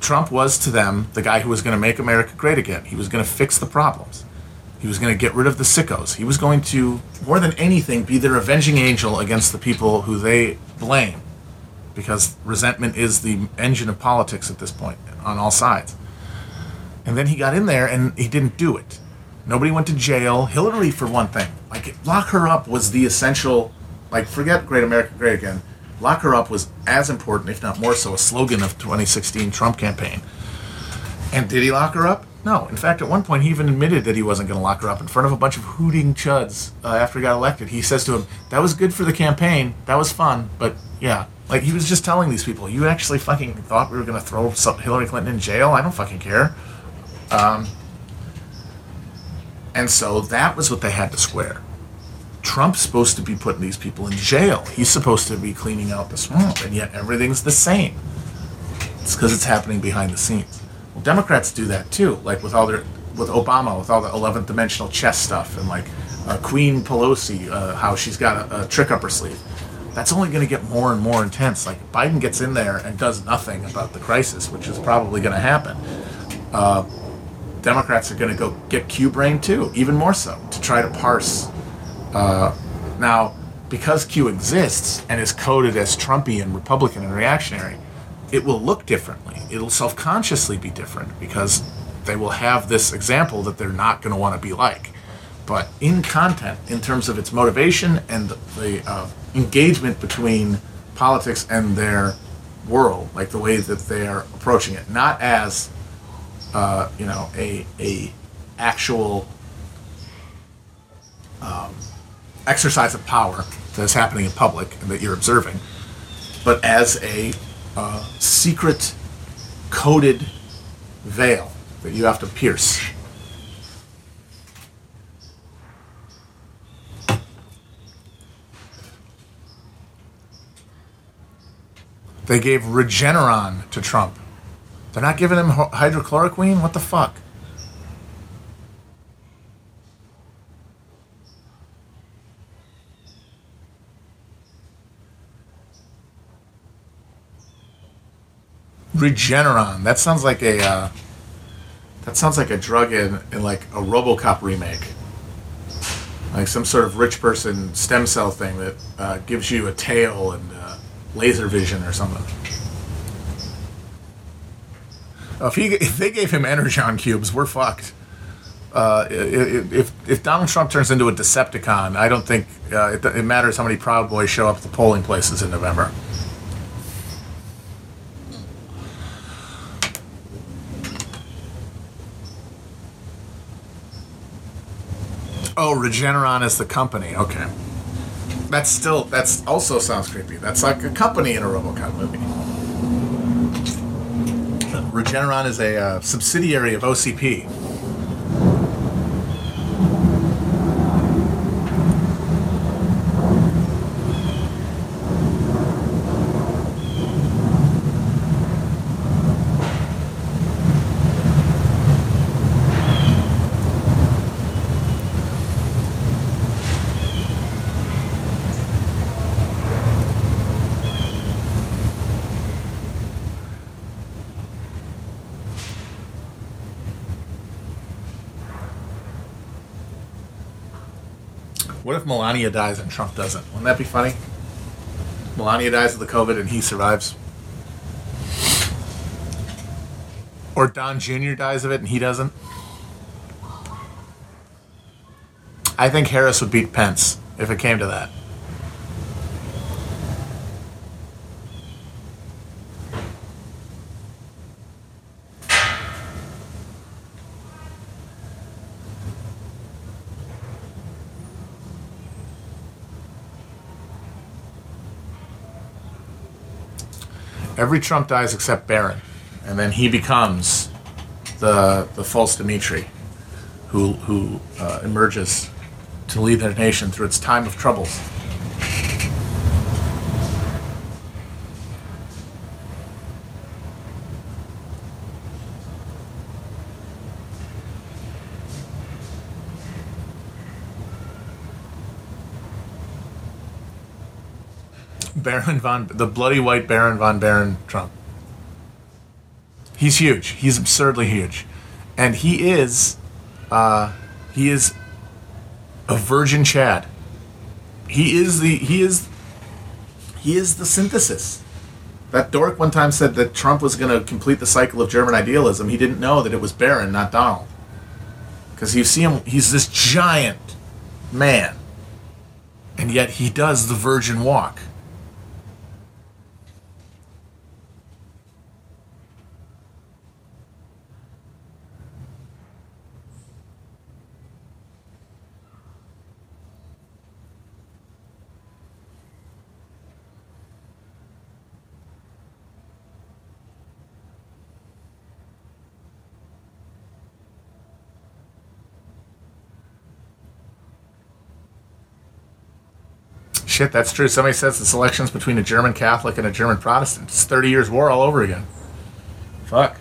Trump was to them the guy who was going to make America great again. He was going to fix the problems. He was going to get rid of the sickos. He was going to, more than anything, be their avenging angel against the people who they blame. Because resentment is the engine of politics at this point on all sides. And then he got in there and he didn't do it. Nobody went to jail. Hillary, for one thing, like lock her up was the essential. Like forget Great America Great Again. Lock her up was as important, if not more so, a slogan of 2016 Trump campaign. And did he lock her up? No. In fact, at one point, he even admitted that he wasn't going to lock her up in front of a bunch of hooting chuds uh, after he got elected. He says to him, "That was good for the campaign. That was fun, but yeah." Like he was just telling these people, "You actually fucking thought we were going to throw Hillary Clinton in jail? I don't fucking care." Um, and so that was what they had to square. Trump's supposed to be putting these people in jail. He's supposed to be cleaning out the swamp, and yet everything's the same. It's because it's happening behind the scenes. Well, Democrats do that too, like with all their with Obama, with all the 11th dimensional chess stuff, and like uh, Queen Pelosi, uh, how she's got a, a trick up her sleeve. That's only going to get more and more intense. Like Biden gets in there and does nothing about the crisis, which is probably going to happen. Uh, Democrats are going to go get Q brain too, even more so, to try to parse uh, now, because Q exists and is coded as Trumpian, Republican, and reactionary, it will look differently. It'll self consciously be different because they will have this example that they're not going to want to be like. But in content, in terms of its motivation and the, the uh, engagement between politics and their world, like the way that they are approaching it, not as uh, you know a a actual um, exercise of power that is happening in public and that you're observing, but as a uh, secret coded veil that you have to pierce. They gave Regeneron to Trump. They're not giving him hydrochloroquine? What the fuck? Regeneron. That sounds like a. Uh, that sounds like a drug in, in like a RoboCop remake. Like some sort of rich person stem cell thing that uh, gives you a tail and uh, laser vision or something. If, he, if they gave him energon cubes, we're fucked. Uh, if if Donald Trump turns into a Decepticon, I don't think uh, it, it matters how many Proud Boys show up at the polling places in November. Oh, Regeneron is the company. Okay. That's still that's also sounds creepy. That's like a company in a RoboCop movie. Regeneron is a uh, subsidiary of OCP. What if Melania dies and Trump doesn't? Wouldn't that be funny? Melania dies of the COVID and he survives. Or Don Jr. dies of it and he doesn't. I think Harris would beat Pence if it came to that. Every Trump dies except Barron, and then he becomes the the false Dimitri, who who uh, emerges to lead their nation through its time of troubles. Baron von the bloody white Baron von Baron Trump. He's huge. He's absurdly huge, and he is, uh, he is a virgin Chad. He is the he is he is the synthesis. That dork one time said that Trump was going to complete the cycle of German idealism. He didn't know that it was Barron, not Donald. Because you see him, he's this giant man, and yet he does the virgin walk. Shit, that's true. Somebody says the selection's between a German Catholic and a German Protestant. It's 30 years war all over again. Fuck.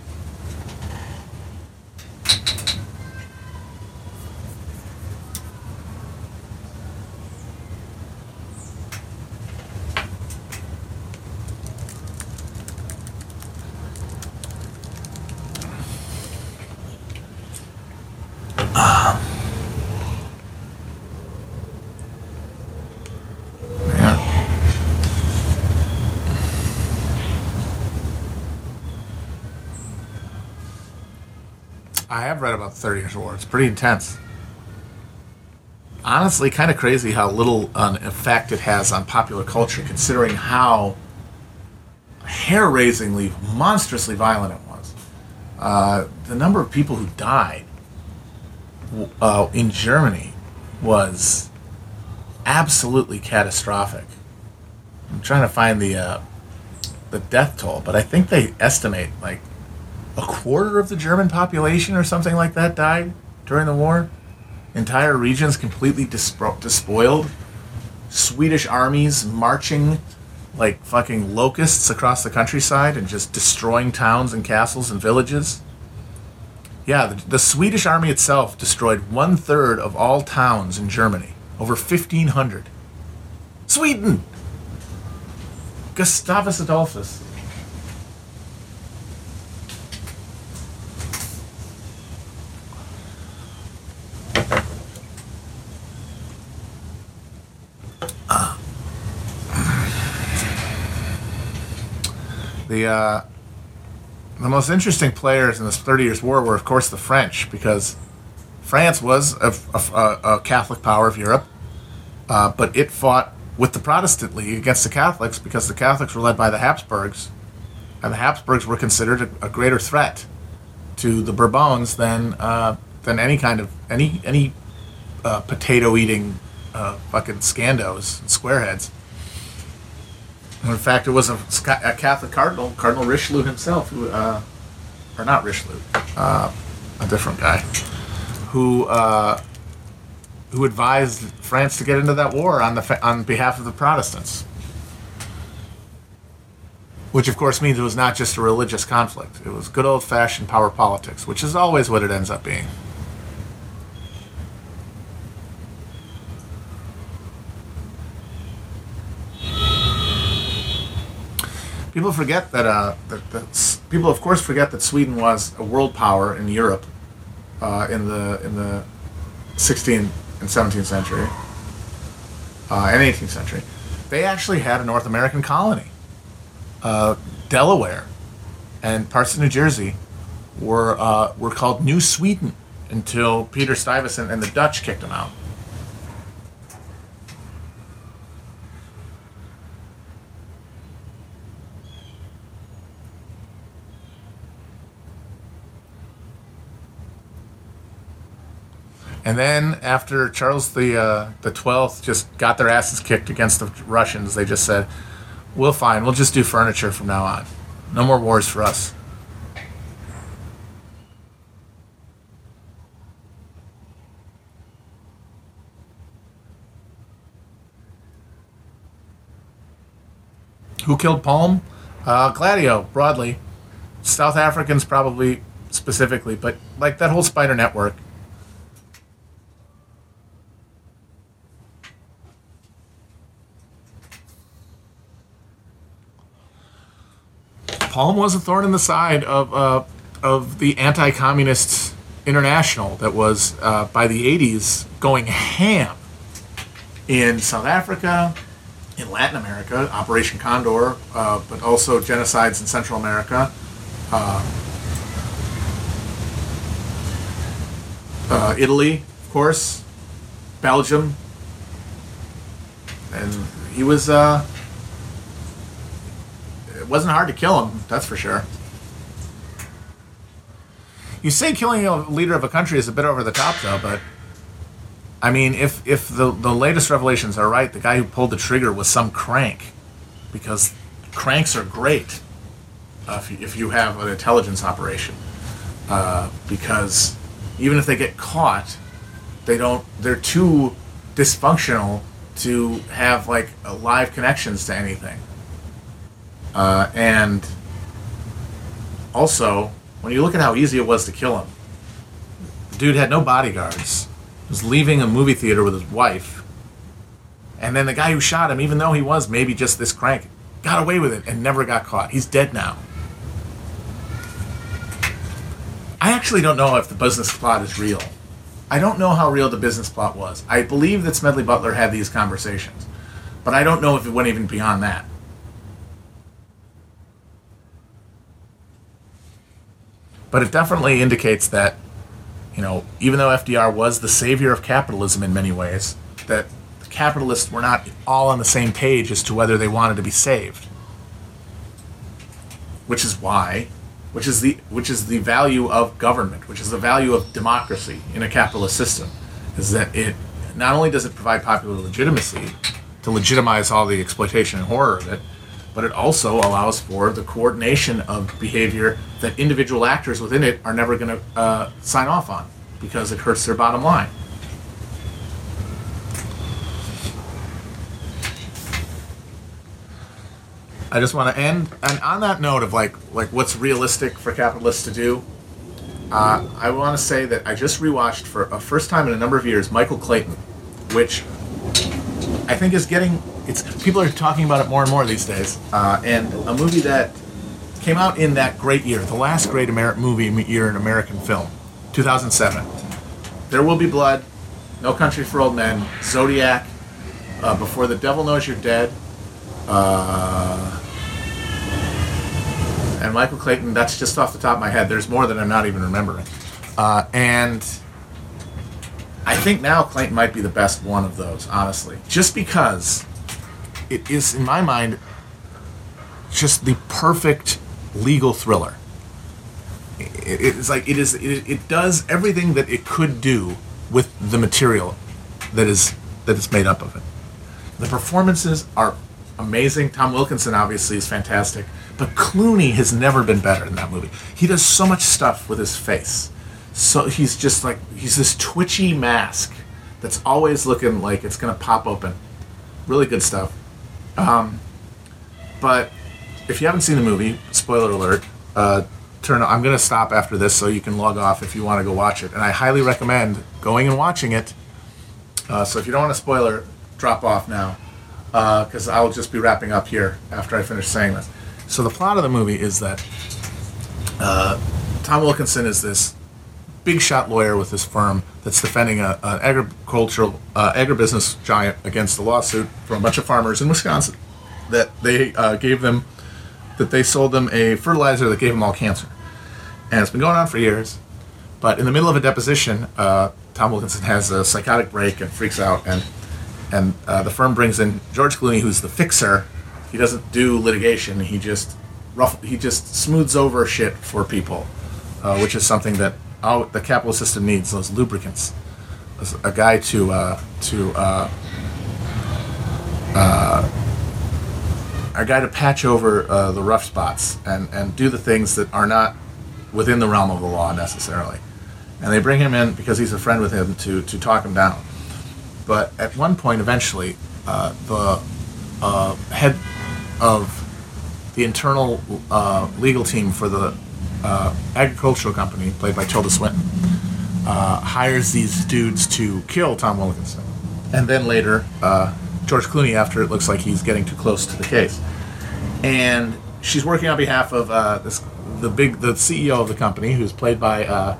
30 years war. It's pretty intense. Honestly, kind of crazy how little an effect it has on popular culture, considering how hair-raisingly, monstrously violent it was. Uh, the number of people who died uh, in Germany was absolutely catastrophic. I'm trying to find the uh, the death toll, but I think they estimate like a quarter of the German population or something like that died during the war. Entire regions completely despoiled. Swedish armies marching like fucking locusts across the countryside and just destroying towns and castles and villages. Yeah, the, the Swedish army itself destroyed one third of all towns in Germany, over 1,500. Sweden! Gustavus Adolphus. The uh, the most interesting players in this Thirty Years' War were, of course, the French, because France was a, a, a Catholic power of Europe, uh, but it fought with the Protestant League against the Catholics because the Catholics were led by the Habsburgs, and the Habsburgs were considered a, a greater threat to the Bourbons than uh, than any kind of any any uh, potato eating uh, fucking scandos and squareheads. In fact, it was a, a, Catholic cardinal, Cardinal Richelieu himself, who, uh, or not Richelieu, uh, a different guy, who uh, who advised France to get into that war on the on behalf of the Protestants. Which, of course, means it was not just a religious conflict. It was good old fashioned power politics, which is always what it ends up being. People forget that, uh, that, that people of course forget that Sweden was a world power in Europe uh, in the in the 16th and 17th century uh, and 18th century. They actually had a North American colony. Uh, Delaware and parts of New Jersey were uh, were called New Sweden until Peter Stuyvesant and the Dutch kicked them out. And then after Charles the uh, the Twelfth just got their asses kicked against the Russians, they just said, "We'll fine. We'll just do furniture from now on. No more wars for us." Who killed Palme? Uh, Gladio, broadly. South Africans probably specifically, but like that whole spider network Palme was a thorn in the side of uh, of the anti-communist international that was uh, by the 80s going ham in South Africa, in Latin America, Operation Condor, uh, but also genocides in Central America. Uh, uh, Italy, of course, Belgium, and he was uh, it wasn't hard to kill him, that's for sure. You say killing a leader of a country is a bit over the top, though, but I mean, if if the the latest revelations are right, the guy who pulled the trigger was some crank, because cranks are great uh, if, you, if you have an intelligence operation, uh, because even if they get caught, they don't. They're too dysfunctional to have like live connections to anything. Uh, and also, when you look at how easy it was to kill him, the dude had no bodyguards. Was leaving a movie theater with his wife, and then the guy who shot him, even though he was maybe just this crank, got away with it and never got caught. He's dead now. I actually don't know if the business plot is real. I don't know how real the business plot was. I believe that Smedley Butler had these conversations, but I don't know if it went even beyond that. But it definitely indicates that, you know, even though FDR was the savior of capitalism in many ways, that the capitalists were not all on the same page as to whether they wanted to be saved. Which is why, which is the which is the value of government, which is the value of democracy in a capitalist system, is that it not only does it provide popular legitimacy to legitimize all the exploitation and horror of it, but it also allows for the coordination of behavior that individual actors within it are never going to uh, sign off on because it hurts their bottom line. I just want to end, and on that note of like like what's realistic for capitalists to do, uh, I want to say that I just rewatched for a first time in a number of years Michael Clayton, which I think is getting it's people are talking about it more and more these days. Uh, and a movie that came out in that great year, the last great Amer- movie year in American film, 2007. There Will Be Blood, No Country for Old Men, Zodiac, uh, Before the Devil Knows You're Dead. Uh, and Michael Clayton. That's just off the top of my head. There's more that I'm not even remembering. Uh, and I think now Clayton might be the best one of those, honestly, just because it is, in my mind, just the perfect legal thriller. It, it's like it is. It, it does everything that it could do with the material that is that is made up of it. The performances are amazing. Tom Wilkinson obviously is fantastic, but Clooney has never been better in that movie. He does so much stuff with his face. So he's just like he's this twitchy mask that's always looking like it's gonna pop open. Really good stuff. Um, but if you haven't seen the movie, spoiler alert. Uh, turn. I'm gonna stop after this so you can log off if you want to go watch it. And I highly recommend going and watching it. Uh, so if you don't want a spoiler, drop off now because I'll just be wrapping up here after I finish saying this. So the plot of the movie is that uh, Tom Wilkinson is this big shot lawyer with his firm that's defending an agricultural uh, agribusiness giant against a lawsuit from a bunch of farmers in Wisconsin that they uh, gave them that they sold them a fertilizer that gave them all cancer, and it's been going on for years. But in the middle of a deposition, uh, Tom Wilkinson has a psychotic break and freaks out, and and uh, the firm brings in George Clooney, who's the fixer. He doesn't do litigation. He just rough. He just smooths over shit for people, uh, which is something that the capitalist system needs. Those lubricants. A guy to uh, to uh, uh, a guy to patch over uh, the rough spots and and do the things that are not within the realm of the law necessarily. And they bring him in because he's a friend with him to to talk him down. But at one point, eventually, uh, the uh, head of the internal legal team for the uh, agricultural company, played by Tilda Swinton, uh, hires these dudes to kill Tom Wilkinson. And then later, uh, George Clooney, after it looks like he's getting too close to the case. And she's working on behalf of this, the big, the CEO of the company, who's played by,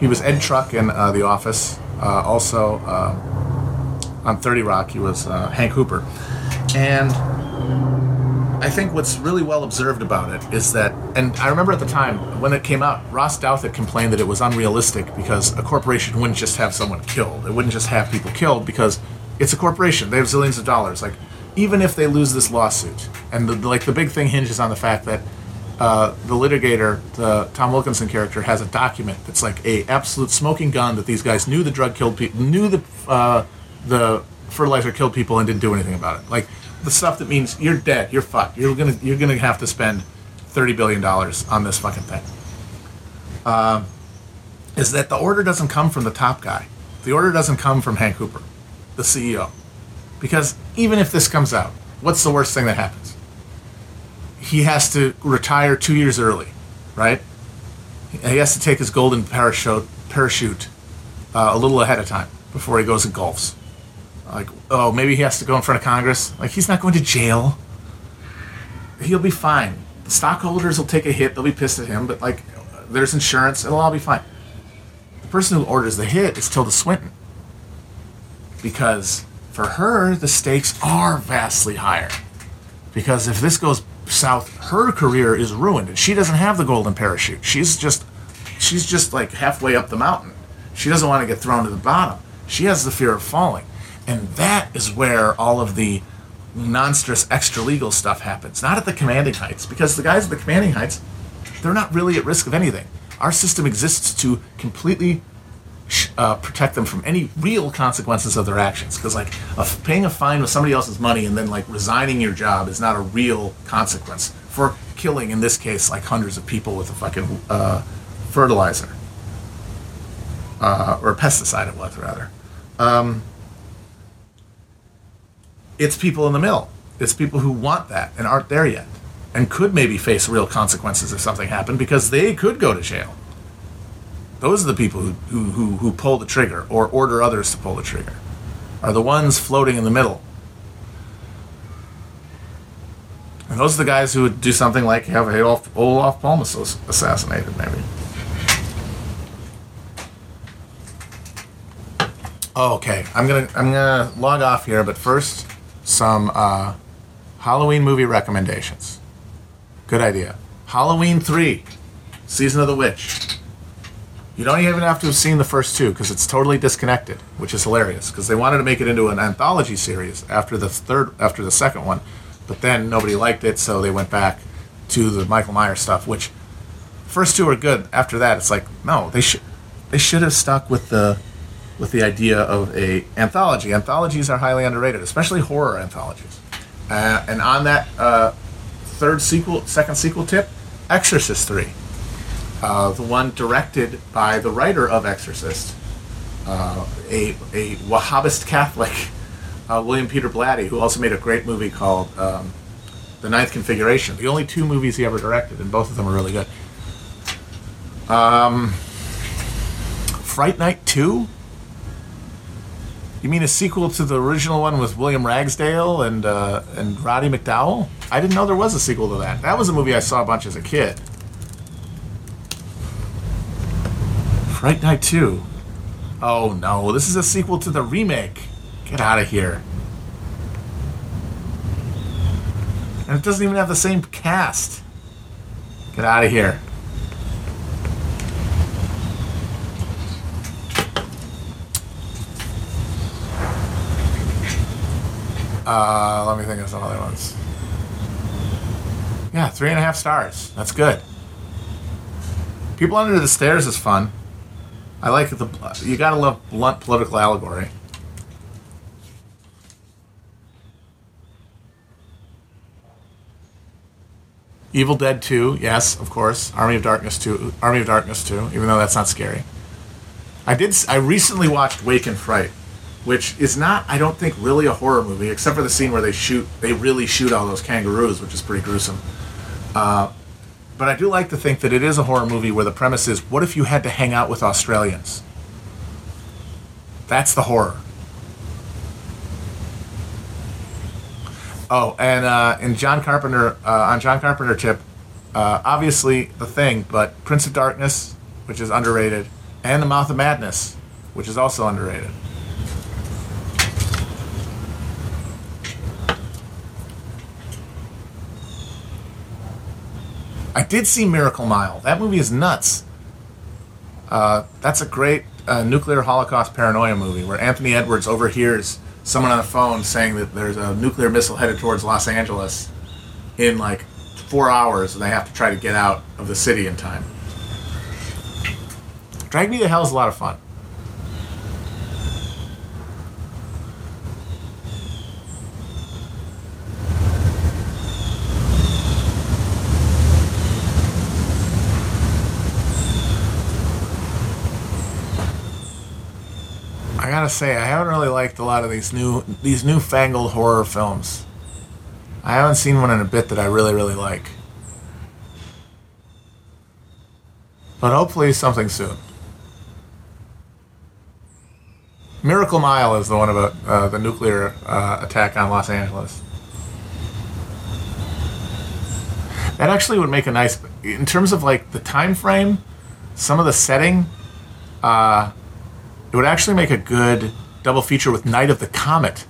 he was Ed Truck in The Office. also, on 30 Rock. He was uh, Hank Hooper. And I think what's really well observed about it is that, and I remember at the time when it came out, Ross Douthat complained that it was unrealistic because a corporation wouldn't just have someone killed. It wouldn't just have people killed because it's a corporation. They have zillions of dollars. Like, even if they lose this lawsuit, and the, like the big thing hinges on the fact that uh, the litigator, the Tom Wilkinson character, has a document that's like a absolute smoking gun that these guys knew the drug killed people, knew the uh, the fertilizer killed people and didn't do anything about it. Like the stuff that means you're dead, you're fucked. You're gonna you're gonna have to spend thirty billion dollars on this fucking thing. Um, is that the order doesn't come from the top guy? The order doesn't come from Hank Cooper, the CEO, because even if this comes out, what's the worst thing that happens? He has to retire two years early, right? He has to take his golden parachute parachute uh, a little ahead of time before he goes and golfs like, oh, maybe he has to go in front of Congress. Like, he's not going to jail. He'll be fine. The stockholders will take a hit. They'll be pissed at him, but like, there's insurance. It'll all be fine. The person who orders the hit is Tilda Swinton. Because for her, the stakes are vastly higher. Because if this goes south, her career is ruined, and she doesn't have the golden parachute. She's just, she's just like halfway up the mountain. She doesn't want to get thrown to the bottom. She has the fear of falling. And that is where all of the monstrous extra legal stuff happens. Not at the commanding heights, because the guys at the commanding heights, they're not really at risk of anything. Our system exists to completely uh, protect them from any real consequences of their actions. Because like paying a fine with somebody else's money and then like resigning your job is not a real consequence for killing, in this case, like hundreds of people with a fucking uh, fertilizer uh, or pesticide. It was rather. Um, it's people in the middle. It's people who want that and aren't there yet and could maybe face real consequences if something happened because they could go to jail. Those are the people who, who, who, who pull the trigger or order others to pull the trigger, are the ones floating in the middle. And those are the guys who would do something like have Adolf, Olof Palme assassinated, maybe. Okay, I'm gonna I'm gonna log off here, but first some uh, Halloween movie recommendations. Good idea. Halloween 3, Season of the Witch. You don't even have to have seen the first two because it's totally disconnected, which is hilarious because they wanted to make it into an anthology series after the third, after the second one, but then nobody liked it, so they went back to the Michael Myers stuff, which first two are good. After that, it's like no, they should they should have stuck with the with the idea of a anthology. Anthologies are highly underrated, especially horror anthologies. Uh, and on that uh, third sequel, second sequel tip, Exorcist three, uh, the one directed by the writer of Exorcist, uh, a a Wahhabist Catholic, uh, William Peter Blatty, who also made a great movie called um, The Ninth Configuration. The only two movies he ever directed, and both of them are really good. Um, Fright Night two. You mean a sequel to the original one with William Ragsdale and uh, and Roddy McDowall? I didn't know there was a sequel to that. That was a movie I saw a bunch as a kid. Fright Night 2. Oh no, this is a sequel to the remake. Get out of here. And it doesn't even have the same cast. Get out of here. Uh, let me think of some other ones. Yeah, three and a half stars. That's good. People Under the Stairs is fun. I like the. You gotta love blunt political allegory. Evil Dead 2, yes, of course. Army of Darkness 2, Army of Darkness 2, even though that's not scary. I did. I recently watched Wake in Fright, which is not, I don't think, really a horror movie, except for the scene where they shoot. They really shoot all those kangaroos, which is pretty gruesome. Uh, but I do like to think that it is a horror movie where the premise is, what if you had to hang out with Australians? That's the horror. Oh, and uh, John Carpenter, uh, on John Carpenter tip, uh, obviously The Thing, but Prince of Darkness, which is underrated, and The Mouth of Madness, which is also underrated. I did see Miracle Mile. That movie is nuts. Uh, that's a great uh, nuclear holocaust paranoia movie where Anthony Edwards overhears someone on the phone saying that there's a nuclear missile headed towards Los Angeles in like four hours and they have to try to get out of the city in time. Drag Me to Hell is a lot of fun. Gotta say, I haven't really liked a lot of these new these newfangled horror films. I haven't seen one in a bit that I really really like. But hopefully something soon. Miracle Mile is the one about uh, the nuclear uh, attack on Los Angeles. That actually would make a nice, in terms of like the time frame, some of the setting. Uh, it would actually make a good double feature with Night of the Comet,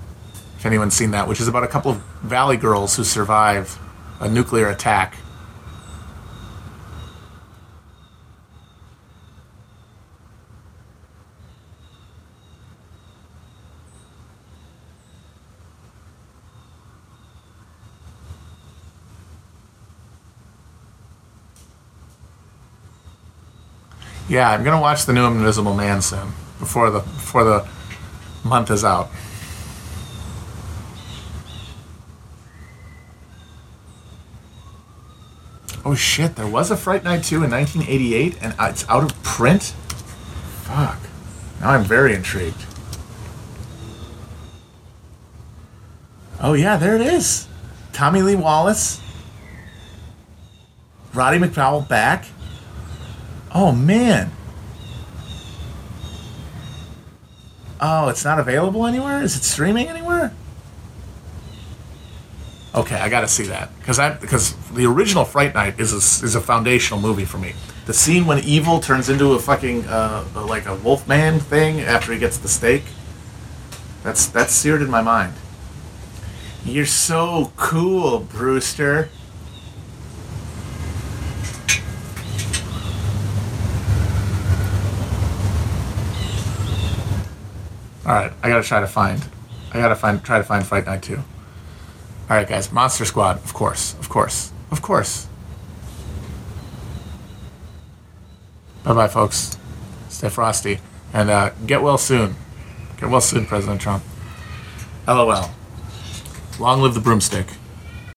if anyone's seen that, which is about a couple of valley girls who survive a nuclear attack. Yeah, I'm gonna watch the new Invisible Man soon before the before the month is out. Oh shit! There was a Fright Night 2 in 1988, and uh, it's out of print. Fuck! Now I'm very intrigued. Oh yeah, there it is. Tommy Lee Wallace, Roddy McDowall back. Oh man. Oh, it's not available anywhere? Is it streaming anywhere? Okay, I gotta see that because I because the original Fright Night is a, is a foundational movie for me. The scene when evil turns into a fucking uh, like a wolfman thing after he gets the steak. That's that's seared in my mind. You're so cool, Brewster. All right, I gotta try to find. I gotta find. Try to find Fright Night two. All right, guys. Monster Squad, of course, of course, of course. Bye, bye, folks. Stay frosty and uh, get well soon. Get well soon, President Trump. LOL. Long live the broomstick.